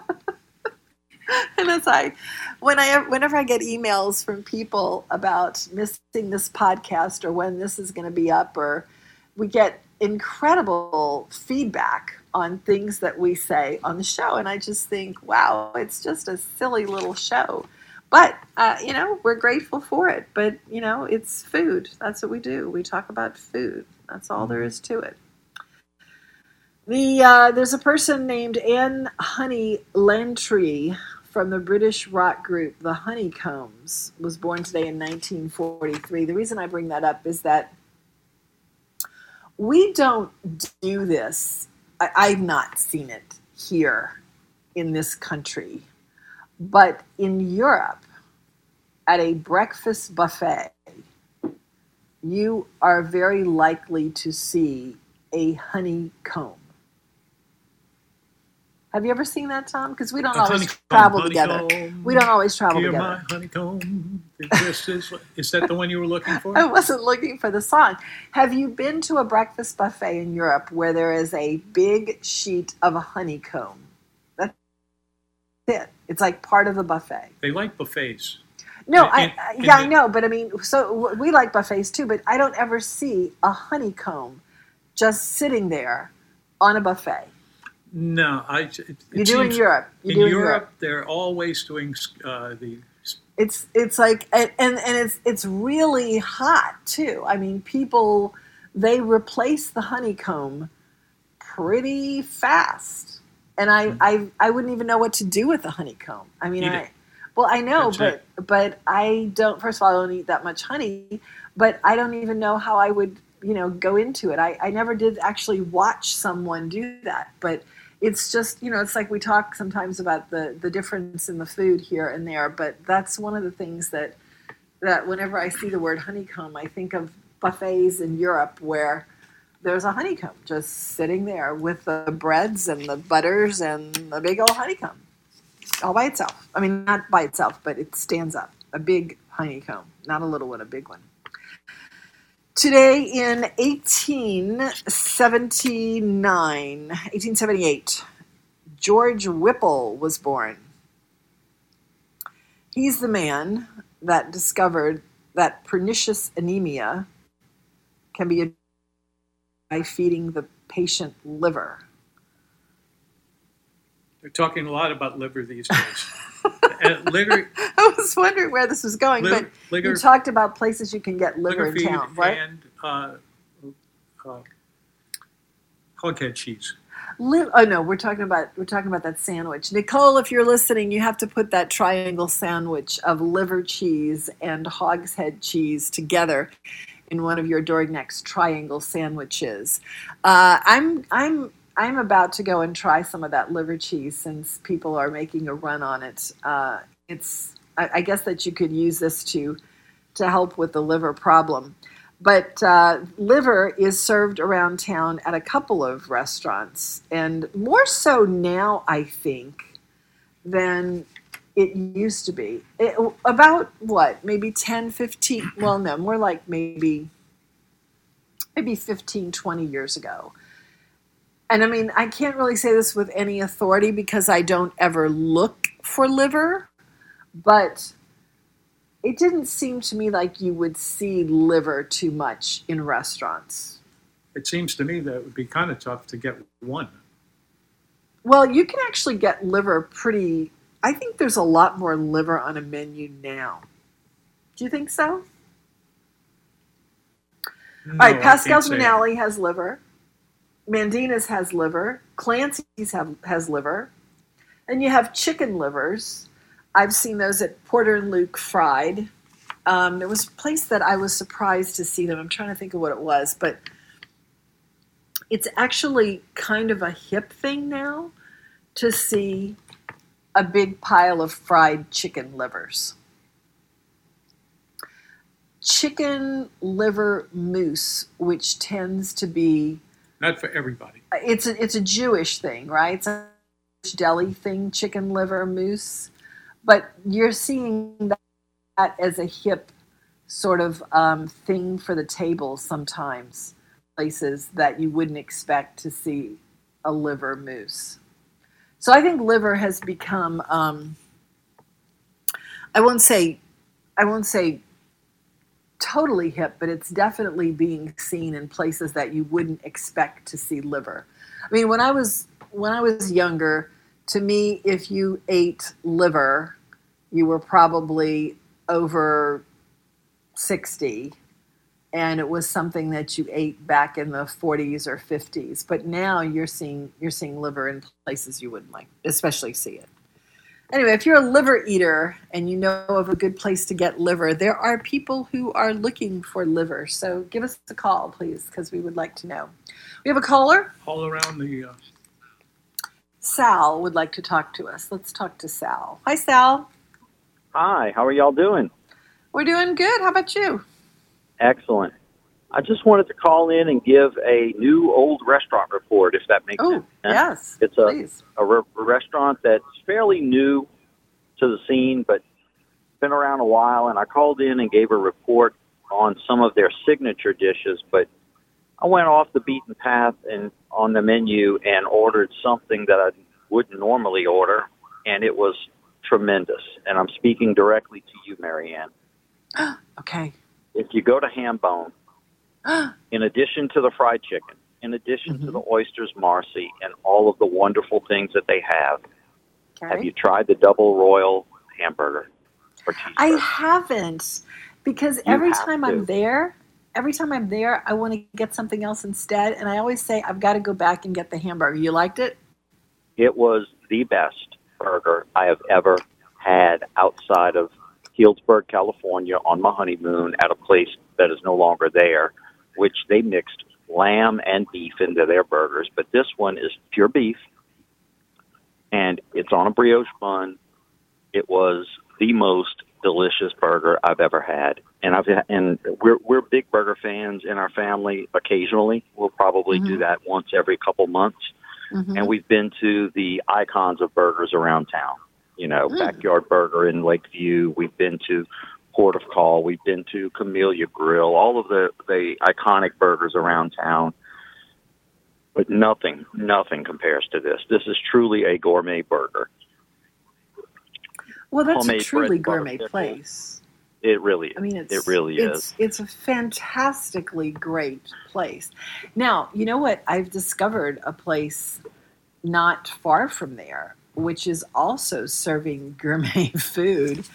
as I, when I, whenever I get emails from people about missing this podcast or when this is going to be up, or we get incredible feedback on things that we say on the show. And I just think, wow, it's just a silly little show. But, uh, you know, we're grateful for it. But, you know, it's food. That's what we do. We talk about food. That's all there is to it. The, uh, there's a person named Anne Honey Lantree from the British rock group The Honeycombs was born today in 1943. The reason I bring that up is that we don't do this I, I've not seen it here in this country, but in Europe, at a breakfast buffet, you are very likely to see a honeycomb. Have you ever seen that, Tom? Because we don't A always travel together. We don't always travel together. my honeycomb. Is, is that the one you were looking for? I wasn't looking for the song. Have you been to a breakfast buffet in Europe where there is a big sheet of a honeycomb? That's it. It's like part of the buffet. They like buffets. No, I, in yeah, I know, but I mean, so we like buffets too, but I don't ever see a honeycomb just sitting there on a buffet. No, I. It, it You do in Europe. You in do in Europe, Europe. they're always doing uh, the. It's it's like and, and and it's it's really hot too. I mean, people they replace the honeycomb pretty fast, and I I I wouldn't even know what to do with the honeycomb. I mean, Eat it. Well I know, That's but it. but I don't. First of all, I don't eat that much honey, but I don't even know how I would you know go into it. I I never did actually watch someone do that, but it's just you know it's like we talk sometimes about the the difference in the food here and there but that's one of the things that that whenever i see the word honeycomb i think of buffets in europe where there's a honeycomb just sitting there with the breads and the butters and the big old honeycomb all by itself. I mean not by itself but it stands up. A big honeycomb not a little one a big one Today in 1879, 1878, George Whipple was born. He's the man that discovered that pernicious anemia can be by feeding the patient liver. They're talking a lot about liver these days. liver, I was wondering where this was going, but you talked about places you can get liver, in town, right? and uh, uh, hoghead cheese. Li- oh no, we're talking about we're talking about that sandwich. Nicole, if you're listening, you have to put that triangle sandwich of liver cheese and hog's head cheese together in one of your Dorignac's triangle sandwiches. Uh, I'm I'm I'm about to go and try some of that liver cheese since people are making a run on it. Uh, it's I, I guess that you could use this to to help with the liver problem. But uh, liver is served around town at a couple of restaurants, and more so now, I think, than it used to be. It, about what? Maybe 10, 15, well, no, more like maybe maybe 15, 20 years ago. And I mean, I can't really say this with any authority because I don't ever look for liver, but it didn't seem to me like you would see liver too much in restaurants. It seems to me that it would be kind of tough to get one. Well, you can actually get liver pretty. I think there's a lot more liver on a menu now. Do you think so? All right, No, Pascal's. Manale has liver. Mandina's has liver. Clancy's have, has liver. And you have chicken livers. I've seen those at Porter and Luke Fried. Um, there was a place that I was surprised to see them. I'm trying to think of what it was, but it's actually kind of a hip thing now to see a big pile of fried chicken livers. Chicken liver mousse, which tends to be Not for everybody. it's a, it's a Jewish thing, right? It's a deli thing, chicken liver mousse. But you're seeing that as a hip sort of um, thing for the table sometimes, places that you wouldn't expect to see a liver mousse. So I think liver has become, um, I won't say, I won't say totally hip, but it's definitely being seen in places that you wouldn't expect to see liver. I mean, when I was when I was younger, to me, if you ate liver, you were probably over sixty, and it was something that you ate back in the 40s or 50s. But now you're seeing you're seeing liver in places you wouldn't like, especially see it. Anyway, if you're a liver eater and you know of a good place to get liver, there are people who are looking for liver. So give us a call, please, because we would like to know. We have a caller. All around the. Uh, Sal would like to talk to us. Let's talk to Sal. Hi, Sal. Hi, how are y'all doing? We're doing good. How about you? Excellent. I just wanted to call in and give a new old restaurant report, if that makes Oh, sense. yes, It's a, please. a re- restaurant that's fairly new to the scene, but been around a while. And I called in and gave a report on some of their signature dishes, but I went off the beaten path and on the menu and ordered something that I wouldn't normally order, and it was tremendous. And I'm speaking directly to you, Marianne. okay. If you go to Hambone, in addition to the fried chicken, in addition to mm-hmm. the oysters Marcy and all of the wonderful things that they have, have you tried the double royal hamburger? Or? I haven't because every time to. I'm there, every time I'm there, I want to get something else instead, and I always say I've got to go back and get the hamburger. You liked it? It was the best burger I have ever had outside of Healdsburg, California, on my honeymoon at a place that is no longer there, which they mixed lamb and beef into their burgers. But this one is pure beef, and it's on a brioche bun. It was the most delicious burger I've ever had, and I've and we're we're big burger fans in our family. Occasionally, we'll probably do that once every couple months and we've been to the icons of burgers around town. You know, Mm. Backyard Burger in Lakeview. We've been to Port of Call. We've been to Camellia Grill. All of the the iconic burgers around town. But nothing, nothing compares to this. This is truly a gourmet burger. Well, that's Homemade a truly gourmet place. It really is. I mean, it's it really it's, is. It's a fantastically great place. Now, you know what? I've discovered a place not far from there which is also serving gourmet food,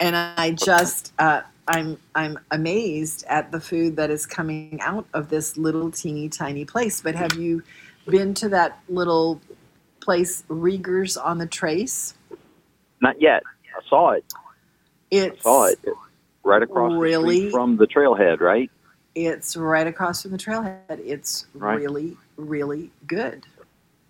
and I just uh, I'm I'm amazed at the food that is coming out of this little teeny tiny place. But have you been to that little place, Rieger's on the Trace? Not yet. I saw it. It's saw it right across the Really? street from the trailhead, right? it's right across from the trailhead. It's Right. really really good.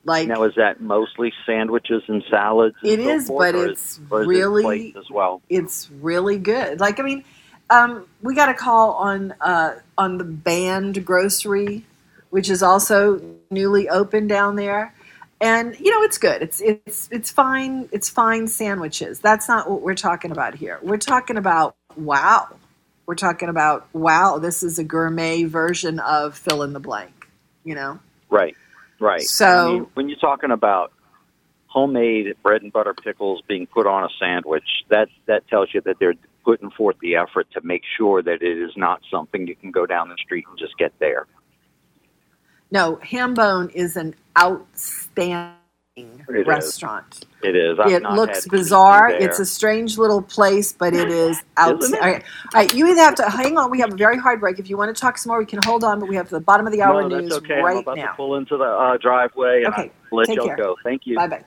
Like now, is that mostly sandwiches and salads? And It so is, forth, but it's is, really- it as well. it's really good. Like I mean, um, we got a call on uh, on the Band Grocery, which is also newly opened down there, and you know it's good. It's it's it's fine. It's fine sandwiches. That's not what we're talking about here. We're talking about wow. We're talking about wow. This is a gourmet version of fill in the blank. You know. Right, right. So- I mean, when you're talking about homemade bread and butter pickles being put on a sandwich, that that tells you that they're putting forth the effort to make sure that it is not something you can go down the street and just get there. No, Hambone is an outstanding is. restaurant. It is. I've it not looks had bizarre. It's a strange little place, but it is Isn't outstanding. it? All right. All right, you either have to hang on. We have a very hard break. If you want to talk some more, we can hold on. But we have the bottom of the hour no, news that's okay. I'm right about now. to pull into the uh, driveway and Okay, I'll let take y'all care. go. Thank you. Bye bye.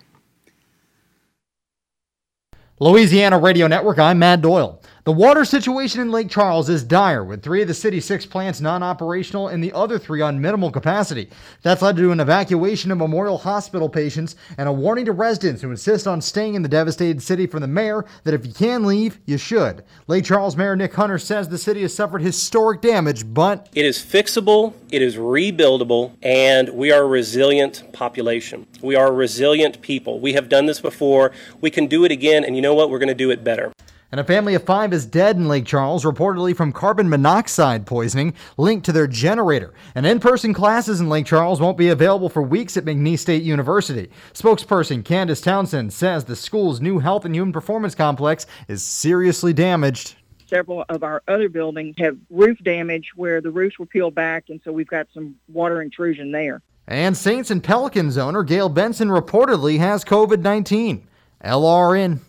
Louisiana Radio Network, I'm Matt Doyle. The water situation in Lake Charles is dire, with three of the city's six plants non operational and the other three on minimal capacity. That's led to an evacuation of Memorial Hospital patients and a warning to residents who insist on staying in the devastated city from the mayor that if you can leave, you should. Lake Charles Mayor Nick Hunter says the city has suffered historic damage, but It is fixable, it is rebuildable, and we are a resilient population. We are a resilient people. We have done this before. We can do it again, and you know what? We're going to do it better. And a family of five is dead in Lake Charles, reportedly from carbon monoxide poisoning linked to their generator. And in person classes in Lake Charles won't be available for weeks at McNeese State University. Spokesperson Candace Townsend says the school's new health and human performance complex is seriously damaged. Several of our other buildings have roof damage where the roofs were peeled back, and so we've got some water intrusion there. And Saints and Pelicans owner Gayle Benson reportedly has COVID 19. LRN.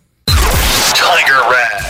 Tiger Rag.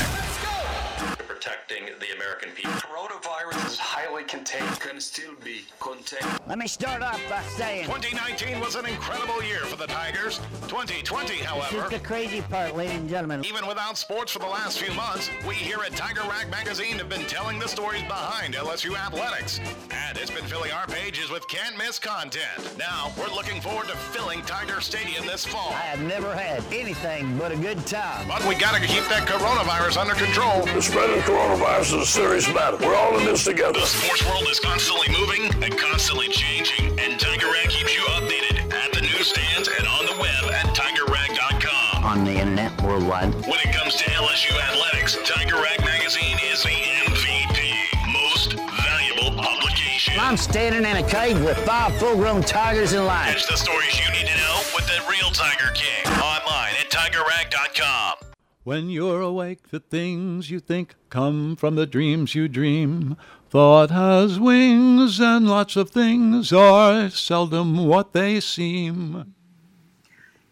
protecting the American people. Coronavirus is highly contained, can still be contained. Let me start off by saying 2019 was an incredible year for the Tigers. 2020, this however, is the crazy part, ladies and gentlemen. even without sports for the last few months, we here at Tiger Rag Magazine have been telling the stories behind LSU athletics. And it's been filling our pages with can't miss content. Now, we're looking forward to filling Tiger Stadium this fall. I have never had anything but a good time. But we gotta keep that coronavirus under control. The spread of coronavirus is a serious matter. We're all in this together. The sports world is constantly moving and constantly changing, and Tiger Rag keeps you updated at the newsstands and on the web at tigerrag.com. On the internet worldwide. When it comes to LSU athletics, Tiger Rag Magazine is the MVP, most valuable publication. I'm standing in a cage with five full-grown tigers in line. Catch the stories you need to know with the real Tiger King online at tigerrag.com. When you're awake, the things you think come from the dreams you dream. Thought has wings, and lots of things are seldom what they seem.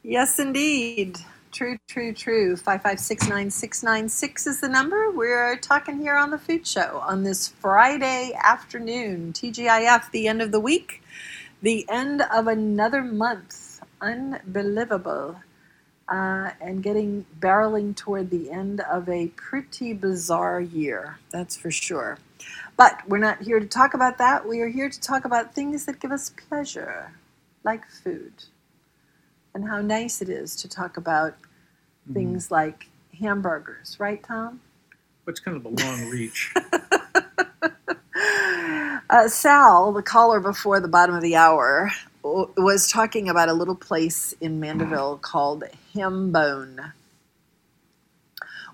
Yes, indeed. True, true, true. 5569696 is the number. We're talking here on the Food Show on this Friday afternoon. TGIF, the end of the week, the end of another month. Unbelievable. Uh, and getting barreling toward the end of a pretty bizarre year, that's for sure. But we're not here to talk about that. We are here to talk about things that give us pleasure, like food and how nice it is to talk about things like hamburgers, right, Tom? What's kind of a long reach? Uh, Sal, the caller before the bottom of the hour, w- was talking about a little place in Mandeville called Hambone,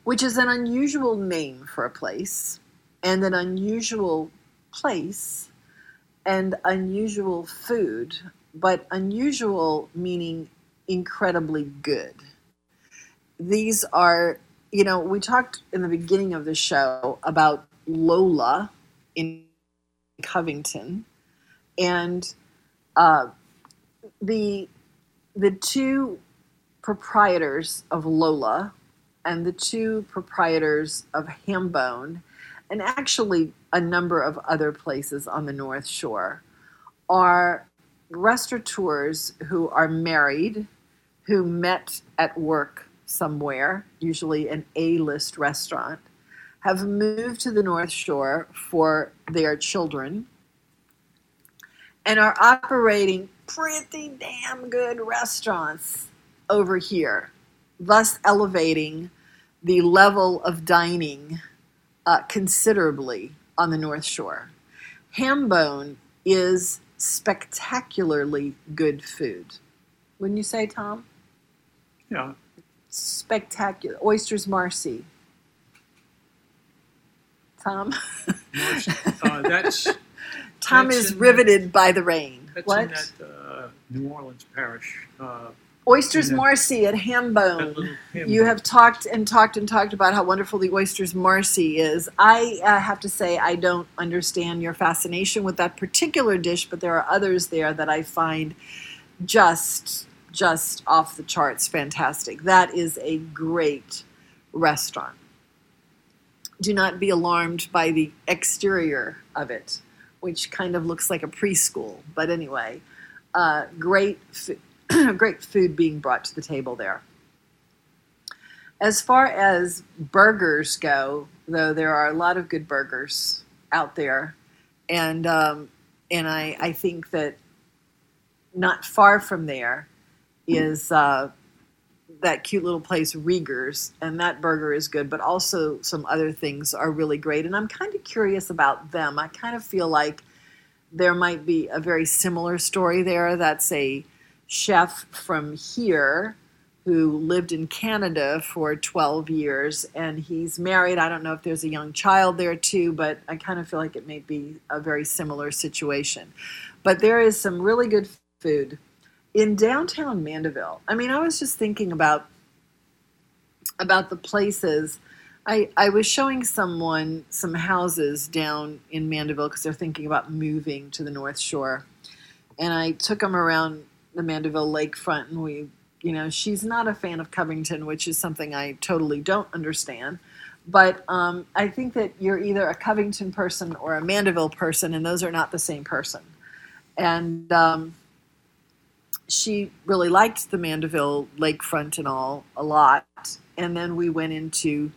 which is an unusual name for a place, and an unusual place, and unusual food, but unusual meaning incredibly good. These are, you know, we talked in the beginning of the show about Lola in Covington, and uh, the the two proprietors of Lola and the two proprietors of Hambone, and actually a number of other places on the North Shore, are restaurateurs who are married, who met at work somewhere, usually an A list restaurant, have moved to the North Shore for their children, and are operating pretty damn good restaurants over here, thus elevating the level of dining uh, considerably on the North Shore. Hambone is spectacularly good food. Wouldn't you say, Tom? Yeah. Spectacular. Oysters Marcy. Tom? Uh, that's Tom That's is riveted by the rain. that's what? in that uh, New Orleans parish. Uh, Oysters that- Marcy at Hambone. You have talked and talked and talked about how wonderful the Oysters Marcy is. I uh, have to say, I don't understand your fascination with that particular dish, but there are others there that I find just just off the charts fantastic. That is a great restaurant. Do not be alarmed by the exterior of it, which kind of looks like a preschool. But anyway, uh, great, fu- great food being brought to the table there. As far as burgers go, though, there are a lot of good burgers out there, and um, and I I think that not far from there is uh, that cute little place Rieger's, and that burger is good, but also some other things are really great. And I'm kind of curious about them. I kind of feel like there might be a very similar story there. That's a chef from here who lived in Canada for 12 years, and he's married. I don't know if there's a young child there too, but I kind of feel like it may be a very similar situation. But there is some really good food in downtown Mandeville. I mean, I was just thinking about about the places. I, I was showing someone some houses down in Mandeville because they're thinking about moving to the North Shore. And I took them around the Mandeville lakefront, and we, you know, she's not a fan of Covington, which is something I totally don't understand. But um, I think that you're either a Covington person or a Mandeville person, and those are not the same person. And um, she really liked the Mandeville lakefront and all a lot. And then we went into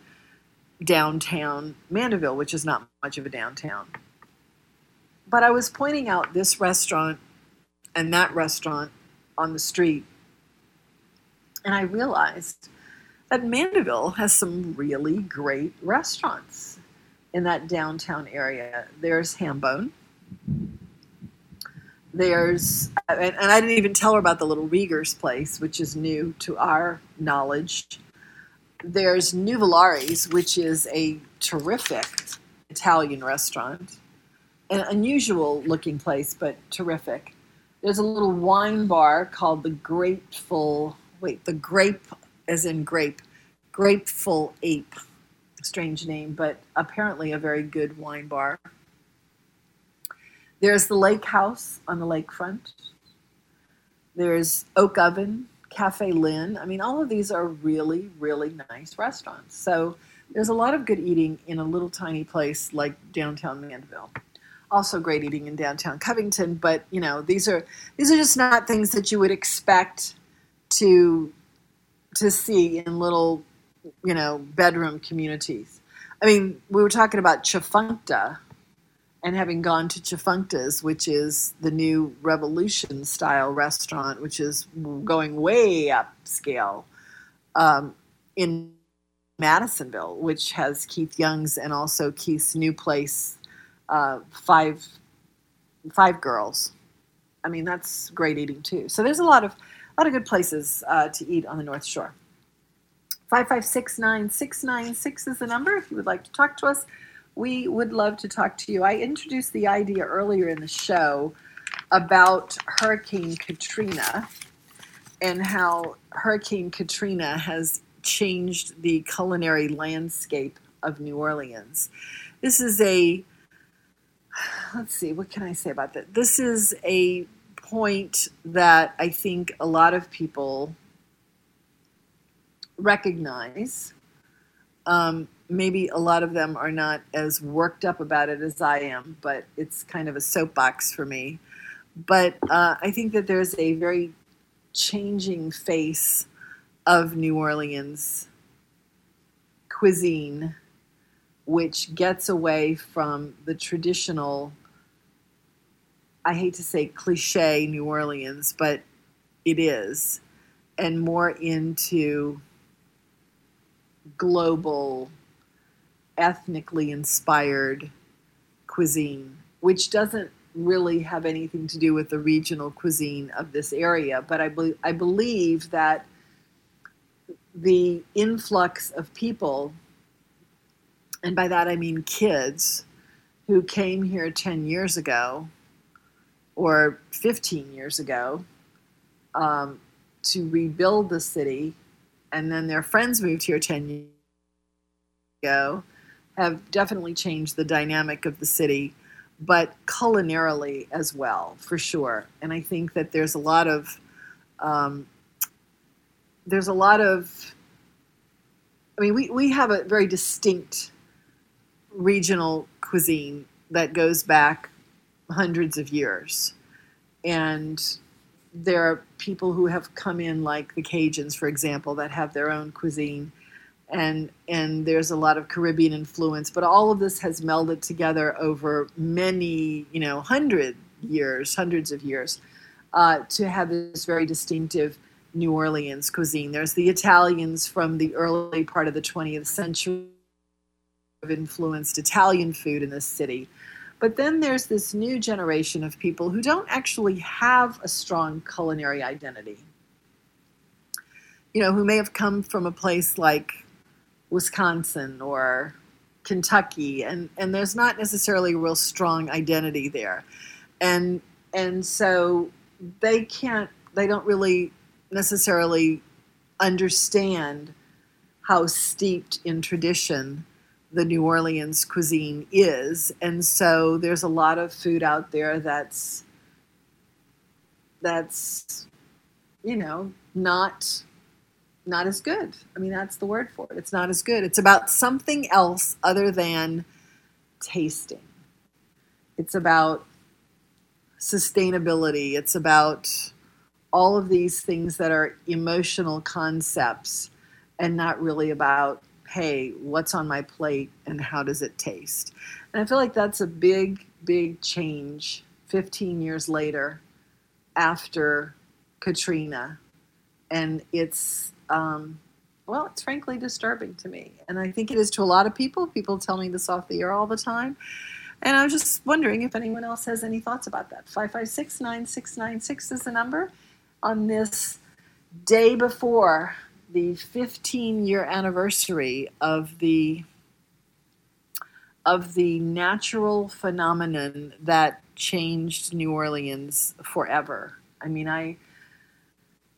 downtown Mandeville, which is not much of a downtown. But I was pointing out this restaurant and that restaurant on the street, and I realized that Mandeville has some really great restaurants in that downtown area. There's Hambone. There's, and, I didn't even tell her about the little Rieger's place, which is new to our knowledge. There's Nuvolari's, which is a terrific Italian restaurant, an unusual looking place, but terrific. There's a little wine bar called the Grateful, wait, the Grape, as in grape, Grapeful Ape. Strange name, but apparently a very good wine bar. There's the Lake House on the lakefront. There's Oak Oven, Cafe Lynn. I mean, all of these are really, really nice restaurants. So there's a lot of good eating in a little tiny place like downtown Mandeville. Also great eating in downtown Covington, but you know, these are these are just not things that you would expect to to see in little, you know, bedroom communities. I mean, we were talking about Tchefuncte, and having gone to Tchefuncte's, which is the new Revolution style restaurant, which is going way upscale um, in Madisonville, which has Keith Young's and also Keith's new place, uh, Five Five Girls. I mean, that's great eating too. So there's a lot of a lot of good places uh, to eat on the North Shore. Five five six nine six nine six is the number if you would like to talk to us we would love to talk to you. I introduced the idea earlier in the show about Hurricane Katrina and how Hurricane Katrina has changed the culinary landscape of New Orleans. This is a, let's see, what can I say about that? This is a point that I think a lot of people recognize. Um, maybe a lot of them are not as worked up about it as I am, but it's kind of a soapbox for me. But uh, I think that there's a very changing face of New Orleans cuisine, which gets away from the traditional, I hate to say cliche New Orleans, but it is, and more into global, ethnically inspired cuisine, which doesn't really have anything to do with the regional cuisine of this area. But I, be- I believe that the influx of people, and by that I mean kids, who came here 10 years ago or 15 years ago um, to rebuild the city, and then their friends moved here 10 years ago, have definitely changed the dynamic of the city, but culinarily as well, for sure. And I think that there's a lot of um, there's a lot of I mean, we, we have a very distinct regional cuisine that goes back hundreds of years. And there are people who have come in, like the Cajuns, for example, that have their own cuisine. And, and there's a lot of Caribbean influence, but all of this has melded together over many, you know, hundred years, hundreds of years, uh, to have this very distinctive New Orleans cuisine. There's the Italians from the early part of the 20th century have influenced Italian food in this city. But then there's this new generation of people who don't actually have a strong culinary identity. You know, who may have come from a place like Wisconsin or Kentucky, and, and there's not necessarily a real strong identity there. And and so they can't they don't really necessarily understand how steeped in tradition the New Orleans cuisine is. And so there's a lot of food out there that's that's you know not not as good. I mean that's the word for it. It's not as good. It's about something else other than tasting. It's about sustainability. It's about all of these things that are emotional concepts and not really about hey what's on my plate and how does it taste? And i feel like that's a big big change 15 years later after katrina. And it's um, well it's frankly disturbing to me. And i think it is to a lot of people. People tell me this off the air all the time. And i was just wondering if anyone else has any thoughts about that. 556 9696 is the number on this day before the 15 year anniversary of the of the natural phenomenon that changed New Orleans forever. I mean, I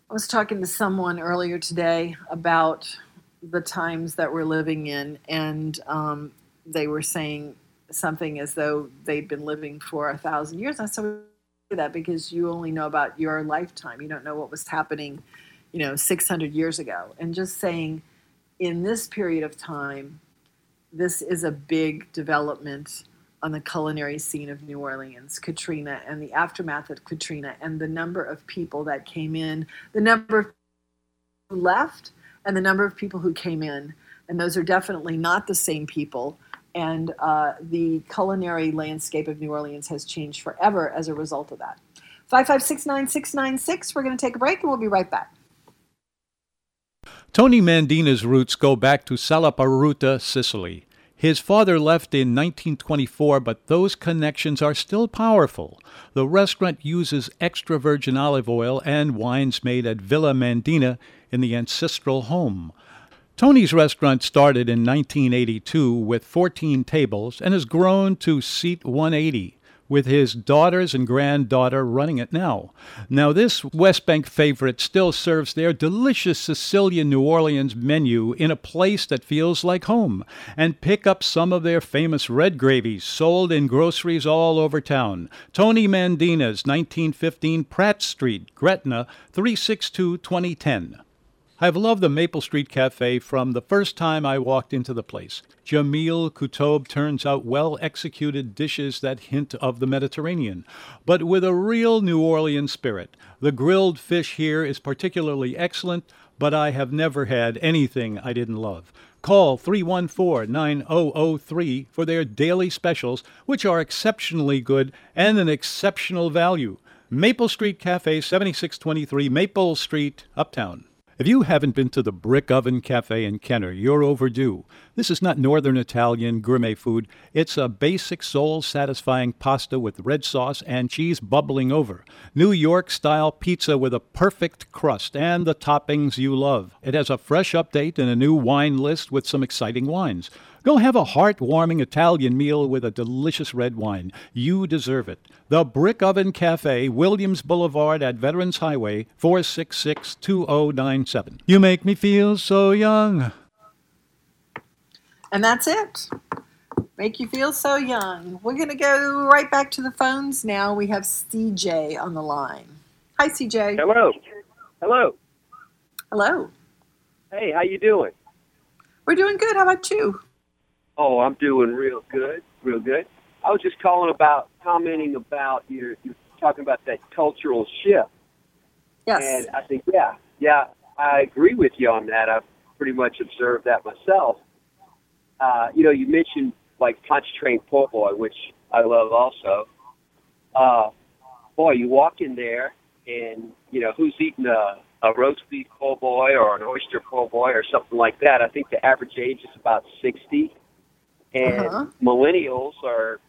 I was talking to someone earlier today about the times that we're living in, and um, they were saying something as though they'd been living for a thousand years. I said, that because you only know about your lifetime. You don't know what was happening, you know, 600 years ago. And just saying, in this period of time, this is a big development on the culinary scene of New Orleans, Katrina, and the aftermath of Katrina, and the number of people that came in, the number of who left, and the number of people who came in. And those are definitely not the same people and uh, the culinary landscape of New Orleans has changed forever as a result of that. 5569696, we're going to take a break and we'll be right back. Tony Mandina's roots go back to Salaparuta, Sicily. His father left in 1924, but those connections are still powerful. The restaurant uses extra virgin olive oil and wines made at Villa Mandina in the ancestral home. Tony's restaurant started in 1982 with 14 tables and has grown to seat 180 with his daughters and granddaughter running it now. Now, this West Bank favorite still serves their delicious Sicilian New Orleans menu in a place that feels like home, and pick up some of their famous red gravies sold in groceries all over town. Tony Mandina's 1915 Pratt Street, Gretna, 362 2010. I've loved the Maple Street Cafe from the first time I walked into the place. Jamil Kutob turns out well executed dishes that hint of the Mediterranean, but with a real New Orleans spirit. The grilled fish here is particularly excellent, but I have never had anything I didn't love. Call 314 9003 for their daily specials, which are exceptionally good and an exceptional value. Maple Street Cafe, 7623 Maple Street, Uptown. If you haven't been to the Brick Oven Cafe in Kenner, you're overdue. This is not Northern Italian gourmet food. It's a basic, soul satisfying pasta with red sauce and cheese bubbling over. New York style pizza with a perfect crust and the toppings you love. It has a fresh update and a new wine list with some exciting wines. Go have a heartwarming Italian meal with a delicious red wine. You deserve it. The Brick Oven Cafe, Williams Boulevard at Veterans Highway, 466 2097. You make me feel so young. And that's it. Make you feel so young. We're going to go right back to the phones now. We have CJ on the line. Hi, CJ. Hello. Hello. Hello. Hey, how you doing? We're doing good. How about you? Oh, I'm doing real good, real good. I was just calling about commenting about your you're talking about that cultural shift. Yes. And I think yeah, yeah, I agree with you on that. I've pretty much observed that myself. Uh, you know, you mentioned like punch train po' boy, which I love also. Uh, boy, you walk in there and you know who's eating a, a roast beef po' boy or an oyster po' boy or something like that. I think the average age is about sixty, and Uh-huh. millennials are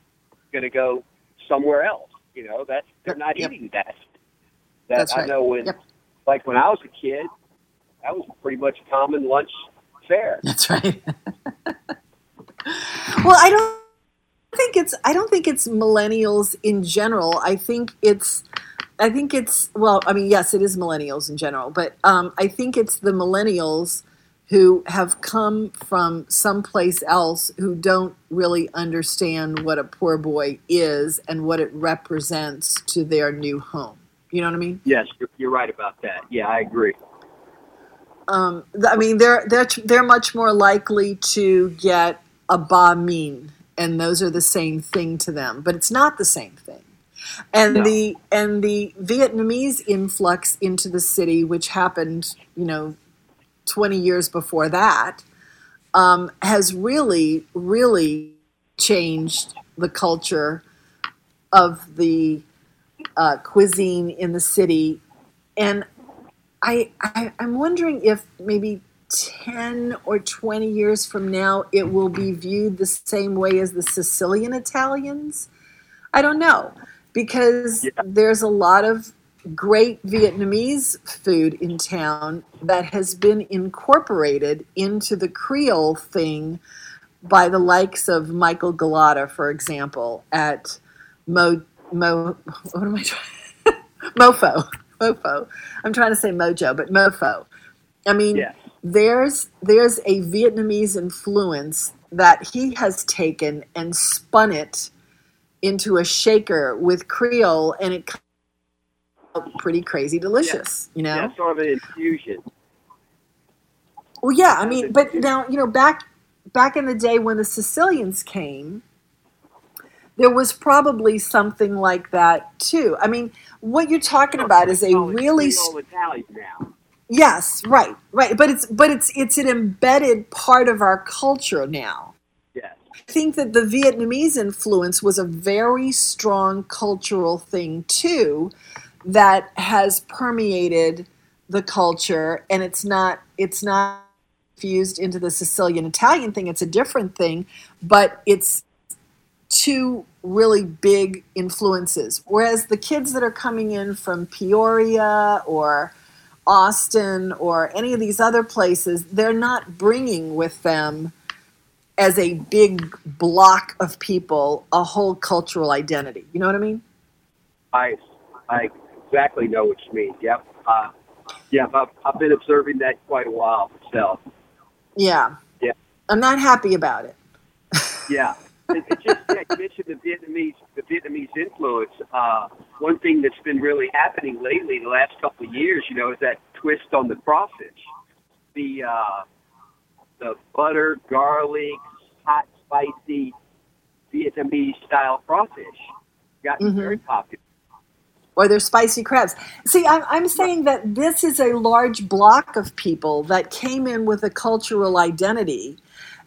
going to go somewhere else. You know, that's they're not eating that. That That's I right. know when, like when I was a kid, that was pretty much common lunch fare. That's right. Well, I don't think it's I don't think it's millennials in general. I think it's I think it's well, I mean, yes, it is millennials in general, but um, I think it's the millennials who have come from someplace else who don't really understand what a poor boy is and what it represents to their new home. You know what I mean? Yes, you're, you're right about that. Yeah, I agree. um, th- I mean, they're they're they're much more likely to get a banh mi, and those are the same thing to them, but it's not the same thing. And No. the and the Vietnamese influx into the city, which happened, you know, twenty years before that, um, has really really changed the culture of the uh, cuisine in the city, and I, I I'm wondering if maybe ten or twenty years from now it will be viewed the same way as the Sicilian Italians. I don't know because there's a lot of great Vietnamese food in town that has been incorporated into the Creole thing by the likes of Michael Gulotta, for example, at Mo Mo. What am I trying? MoPho. MoPho. I'm trying to say Mojo, but MoPho. I mean, there's there's a Vietnamese influence that he has taken and spun it into a shaker with Creole, and it pretty crazy delicious. You know. Yeah, sort of an infusion. Well, yeah, I mean, but now you know back back in the day when the Sicilians came, there was probably something like that too. I mean, what you're talking about is a really Italian now. yes, right, right, but it's but it's it's an embedded part of our culture now. Yes. I think that the Vietnamese influence was a very strong cultural thing too that has permeated the culture and it's not it's not fused into the Sicilian Italian thing it's a different thing but it's two really big influences whereas the kids that are coming in from Peoria or Austin or any of these other places they're not bringing with them as a big block of people a whole cultural identity. You know what I mean? I I exactly know what you mean. Yep. Uh, yeah, I've, I've been observing that quite a while myself. Yeah. Yeah. I'm not happy about it. Yeah. It, it just yeah, you mentioned the Vietnamese the Vietnamese influence. Uh, one thing that's been really happening lately, the last couple of years, you know, is that twist on the crawfish. the uh, the butter, garlic, hot, spicy Vietnamese style crawfish. Gotten Mhm. very popular. Or their spicy crabs. See, I'm, I'm saying that this is a large block of people that came in with a cultural identity,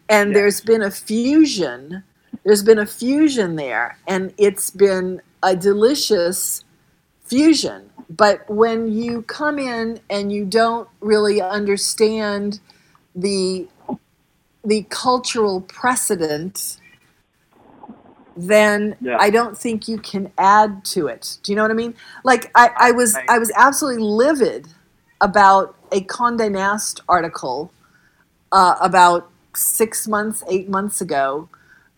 and there's been a fusion. There's been a fusion there, and it's been a delicious fusion. But when you come in and you don't really understand the the cultural precedent then Yeah. I don't think you can add to it. Do you know what I mean? Like I, I was I was absolutely livid about a Condé Nast article uh, about six months, eight months ago.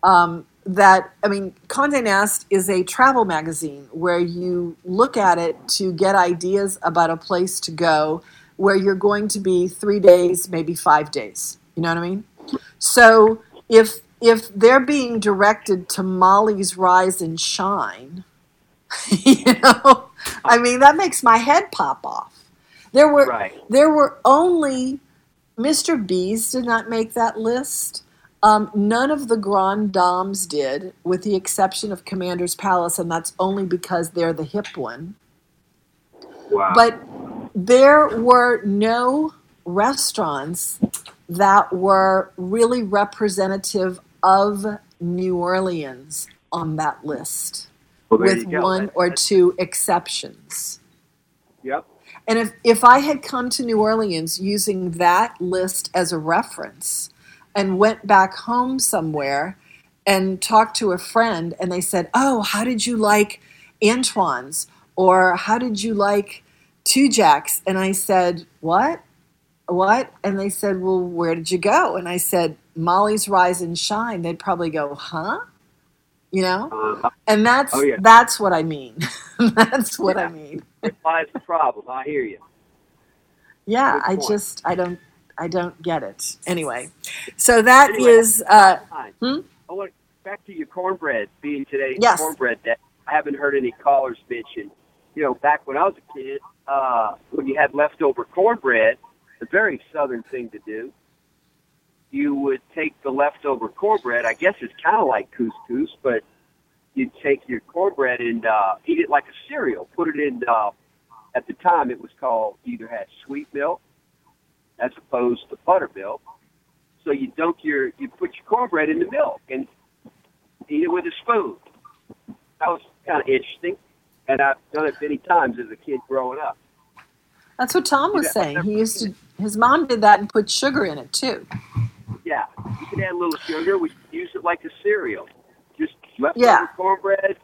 Um, that I mean, Condé Nast is a travel magazine where you look at it to get ideas about a place to go, where you're going to be three days, maybe five days. You know what I mean? So if if they're being directed to Molly's Rise and Shine, you know, I mean that makes my head pop off. There were Right. there were only Mr. B's did not make that list. Um, none of the Grand Dames did, with the exception of Commander's Palace, and that's only because they're the hip one. Wow. But there were no restaurants that were really representative of New Orleans on that list, Well, with one or two exceptions. Yep. And if, if I had come to New Orleans using that list as a reference and went back home somewhere and talked to a friend and they said, Oh, how did you like Antoine's? Or how did you like Tujague's? And I said, What? What? And they said, Well, where did you go? And I said, Molly's Rise and Shine. They'd probably go, Huh? You know? Uh, And that's Oh, yeah. that's what I mean. that's what I mean. Where lies the problem? I hear you. Yeah, I just I don't I don't get it. Anyway, so that is Anyway, uh, hmm? I want back to your cornbread being today. Yes. cornbread day. I haven't heard any callers mention. You know, back when I was a kid, uh, when you had leftover cornbread, a very southern thing to do. You would take the leftover cornbread. I guess it's kind of like couscous, but you'd take your cornbread and uh, eat it like a cereal. Put it in. Uh, at the time, it was called either had sweet milk as opposed to buttermilk. So you dunk your, you put your cornbread in the milk and eat it with a spoon. That was kind of interesting, and I've done it many times as a kid growing up. that's what Tom was saying. He used to his mom did that and put sugar in it too. Yeah, you can add a little sugar. We use it like a cereal. Just leftover Yeah. cornbread,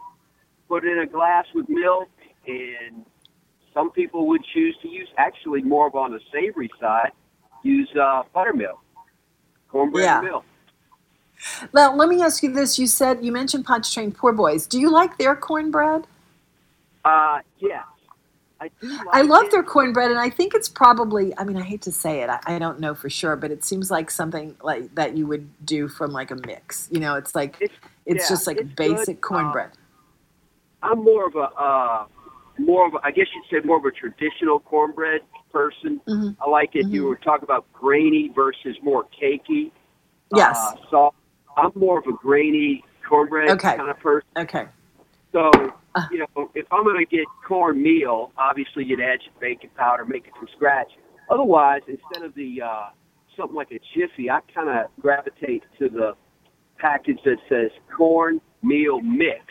put it in a glass with milk, and some people would choose to use actually more of on the savory side, use uh, buttermilk, cornbread Yeah. and milk. Now let me ask you this: You said you mentioned Pontchartrain Poor Boys. Do you like their cornbread? Uh, yes, I do. Like I love it. their cornbread, and I think it's probably. I mean, I hate to say it. I, I don't know for sure, but it seems like something like that you would do from like a mix. You know, it's like it's, yeah, just like it's basic good. Uh, cornbread. I'm more of a uh, more of a, I guess you'd say more of a traditional cornbread person. Mhm. I like it. You were talking about grainy versus more cakey. Yes. Uh, so I'm more of a grainy cornbread Okay. kind of person. Okay. So you know, if I'm going to get cornmeal, obviously you'd add your baking powder, make it from scratch. Otherwise, instead of the uh, something like a jiffy, I kind of gravitate to the package that says cornmeal mix.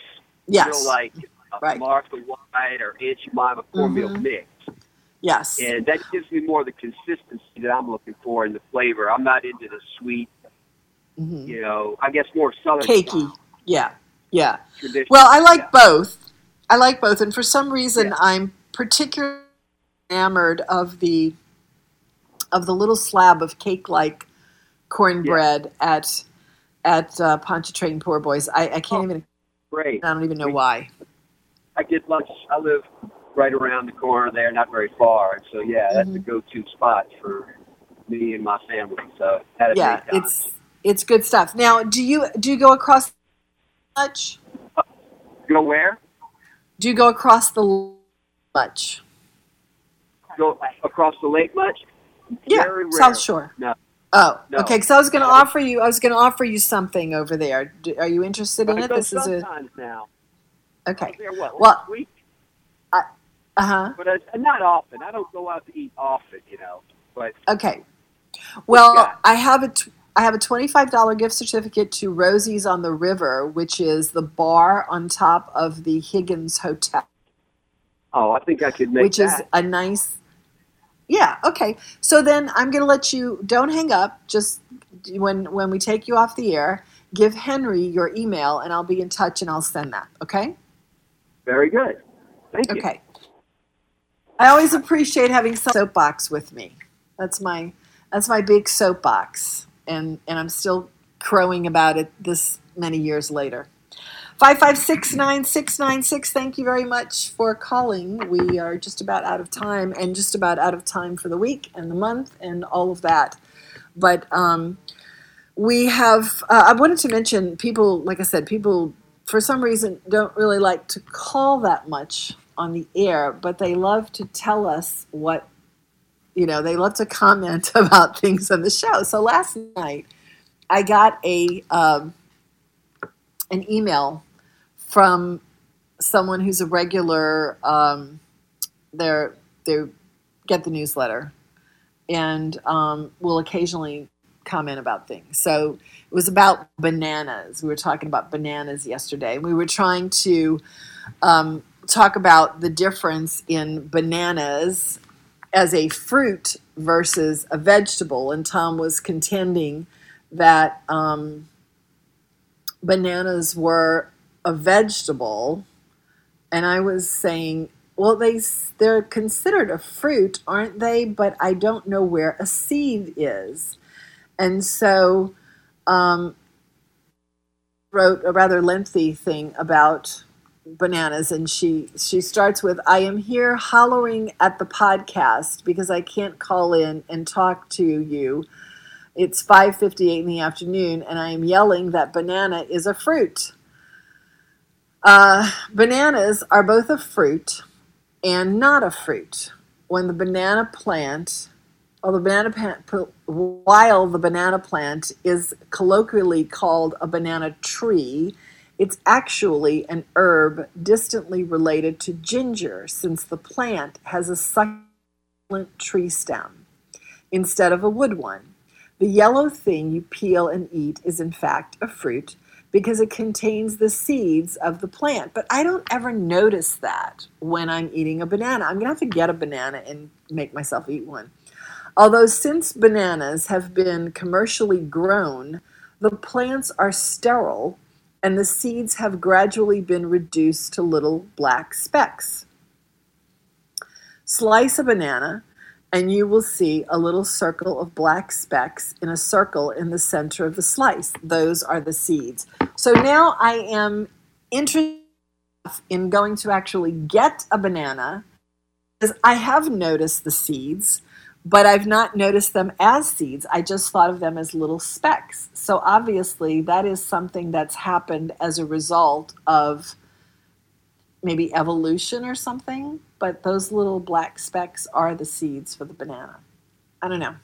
Yes. You know, like uh, Right. Martha White or Aunt Jemima cornmeal Mhm. mix. Yes. And that gives me more of the consistency that I'm looking for in the flavor. I'm not into the sweet, Mhm. you know, I guess more southern Cakey. Yeah. Yeah. tradition. Well, I like Yeah. both. I like both, and for some reason, I'm particularly enamored of the of the little slab of cake-like cornbread at at uh, Pontchartrain Poor Boys. I, I can't even. Great. I don't even know why. I get lunch. I live right around the corner there, not very far. So, yeah, that's Mm-hmm. the go-to spot for me and my family. So, Yeah, it's it's good stuff. Now, do you do you go across much? Go where? Do you go across the much? Go across the lake much? Yeah. South Shore. No. Oh, No. okay. Because I was going to offer you. I was going to offer you something over there. Do, are you interested in I it? This is a sometimes now. okay. There, what, Well, week? Uh huh. But uh, not often. I don't go out to eat often, you know. But Okay. Well, I have a t- I have a twenty five dollar gift certificate to Rosie's on the River, which is the bar on top of the Higgins Hotel, oh, I think I could make that. which is a nice. Yeah. Okay. So then I'm going to let you. Don't hang up. Just when when we take you off the air, give Henry your email, and I'll be in touch, and I'll send that. Okay. Very good. Thank you. Okay. I always appreciate having some soapbox with me. That's my that's my big soapbox, and and I'm still crowing about it this many years later. Five five six nine six nine six. Thank you very much for calling. We are just about out of time, and just about out of time for the week and the month and all of that. But um, we have. Uh, I wanted to mention people. Like I said, people for some reason don't really like to call that much on the air, but they love to tell us what you know. They love to comment about things on the show. So last night, I got a um, an email from someone who's a regular. Um, they're they get the newsletter and um, will occasionally comment about things. So it was about bananas. We were talking about bananas yesterday. We were trying to um, talk about the difference in bananas as a fruit versus a vegetable. And Tom was contending that um, bananas were a vegetable. And I was saying, well, they they're considered a fruit, aren't they? But I don't know where a seed is, and so um, wrote a rather lengthy thing about bananas, and she she starts with, "I am here hollering at the podcast because I can't call in and talk to you. It's five fifty eight in the afternoon, and I am yelling that banana is a fruit." Uh, bananas are both a fruit and not a fruit. When the banana plant, or the banana plant, while the banana plant is colloquially called a banana tree, it's actually an herb distantly related to ginger, since the plant has a succulent tree stem instead of a wood one. The yellow thing you peel and eat is, in fact, a fruit because it contains the seeds of the plant. But I don't ever notice that when I'm eating a banana. I'm going to have to get a banana and make myself eat one. Although, since bananas have been commercially grown, the plants are sterile and the seeds have gradually been reduced to little black specks. Slice a banana and you will see a little circle of black specks in a circle in the center of the slice. Those are the seeds. So now I am interested in going to actually get a banana because I have noticed the seeds, but I've not noticed them as seeds. I just thought of them as little specks. So obviously, that is something that's happened as a result of maybe evolution or something, but those little black specks are the seeds for the banana. I don't know.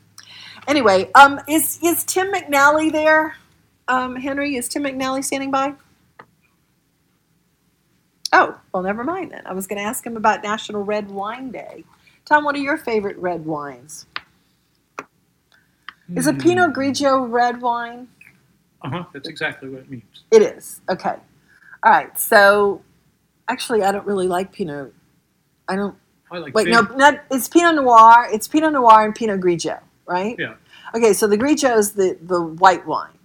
Anyway, um, is is Tim McNally there? Um, Henry, is Tim McNally standing by? Oh, well, never mind then. I was going to ask him about National Red Wine Day. Tom, what are your favorite red wines? Is a Pinot Grigio red wine? Uh huh. That's exactly what it means. It is. Okay. All right. So, actually, I don't really like Pinot. I don't. I like Wait, big- no, not, it's Pinot Noir. It's Pinot Noir and Pinot Grigio, right? Yeah. Okay, so the Grigio is the, the white wine.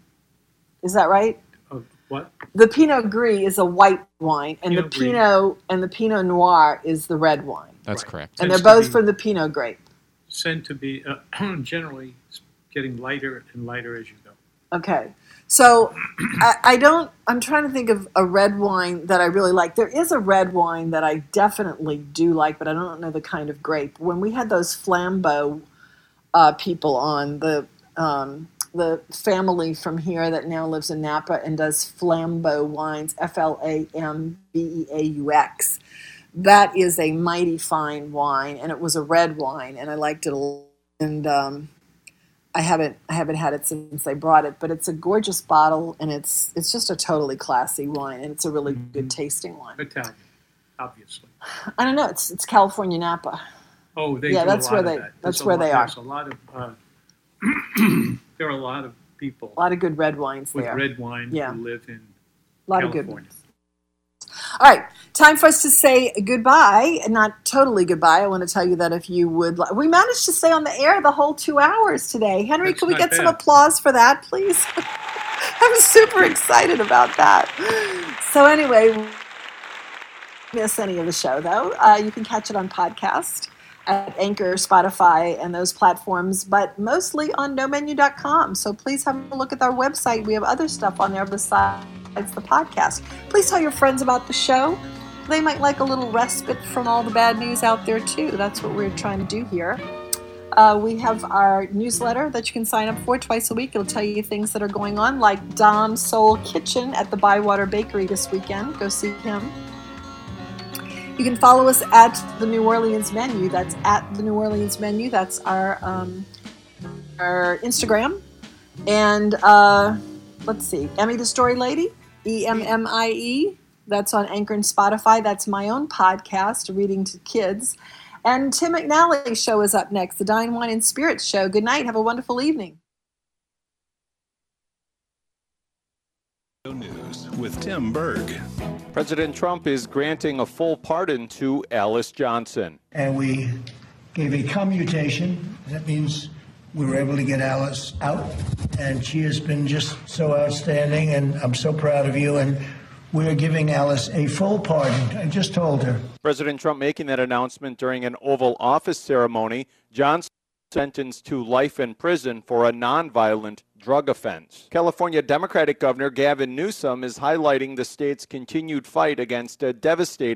Is that right? Of what? The Pinot Gris is a white wine, and Pinot the Gris. Pinot and the Pinot Noir is the red wine. That's correct. And they're Tends to both be- from the Pinot grape. Tend to be uh, generally getting lighter and lighter as you go. Okay. So I, I don't, I'm trying to think of a red wine that I really like. There is a red wine that I definitely do like, but I don't know the kind of grape. When we had those Flambeaux uh, people on, the, um, the family from here that now lives in Napa and does Flambeaux wines, F L A M B E A U X. That is a mighty fine wine, and it was a red wine, and I liked it a lot. and um, I haven't I haven't had it since they brought it, but it's a gorgeous bottle, and it's it's just a totally classy wine, and it's a really good tasting wine. Italian, obviously. I don't know. It's it's California Napa. Oh, they Yeah, that's where they- that. that's There's where lot- they are. There's a lot of uh, there are a lot of people A lot of good red wines with there. red wine Yeah. who live in A lot of good California. ones. All right, time for us to say goodbye. Not totally goodbye. I want to tell you that if you would, li- we managed to stay on the air the whole two hours today. Henry, That's can we get some applause for that, please? I'm super excited about that. So anyway, miss any of the show though, uh, you can catch it on podcast at Anchor, Spotify, and those platforms, but mostly on nomenu.com. So please have a look at our website. We have other stuff on there besides the podcast. Please tell your friends about the show. They might like a little respite from all the bad news out there, too. That's what we're trying to do here. Uh, we have our newsletter that you can sign up for twice a week. It'll tell you things that are going on, like Dom's Soul Kitchen at the Bywater Bakery this weekend. Go see him. You can follow us at the New Orleans Menu. That's at the New Orleans Menu. That's our um, our Instagram. And uh, let's see, Emmy the Story Lady, E M M I E. That's on Anchor and Spotify. That's my own podcast, Reading to Kids. And Tim McNally's show is up next, the Dine, Wine, and Spirits show. Good night. Have a wonderful evening. News with Tim Berg. President Trump is granting a full pardon to Alice Johnson. and we gave a commutation. That means we were able to get Alice out, and she has been just so outstanding, and I'm so proud of you. And we're giving Alice a full pardon. I just told her. President Trump making that announcement during an Oval Office ceremony. Johnson sentenced to life in prison for a nonviolent drug offense. California Democratic Governor Gavin Newsom is highlighting the state's continued fight against a devastating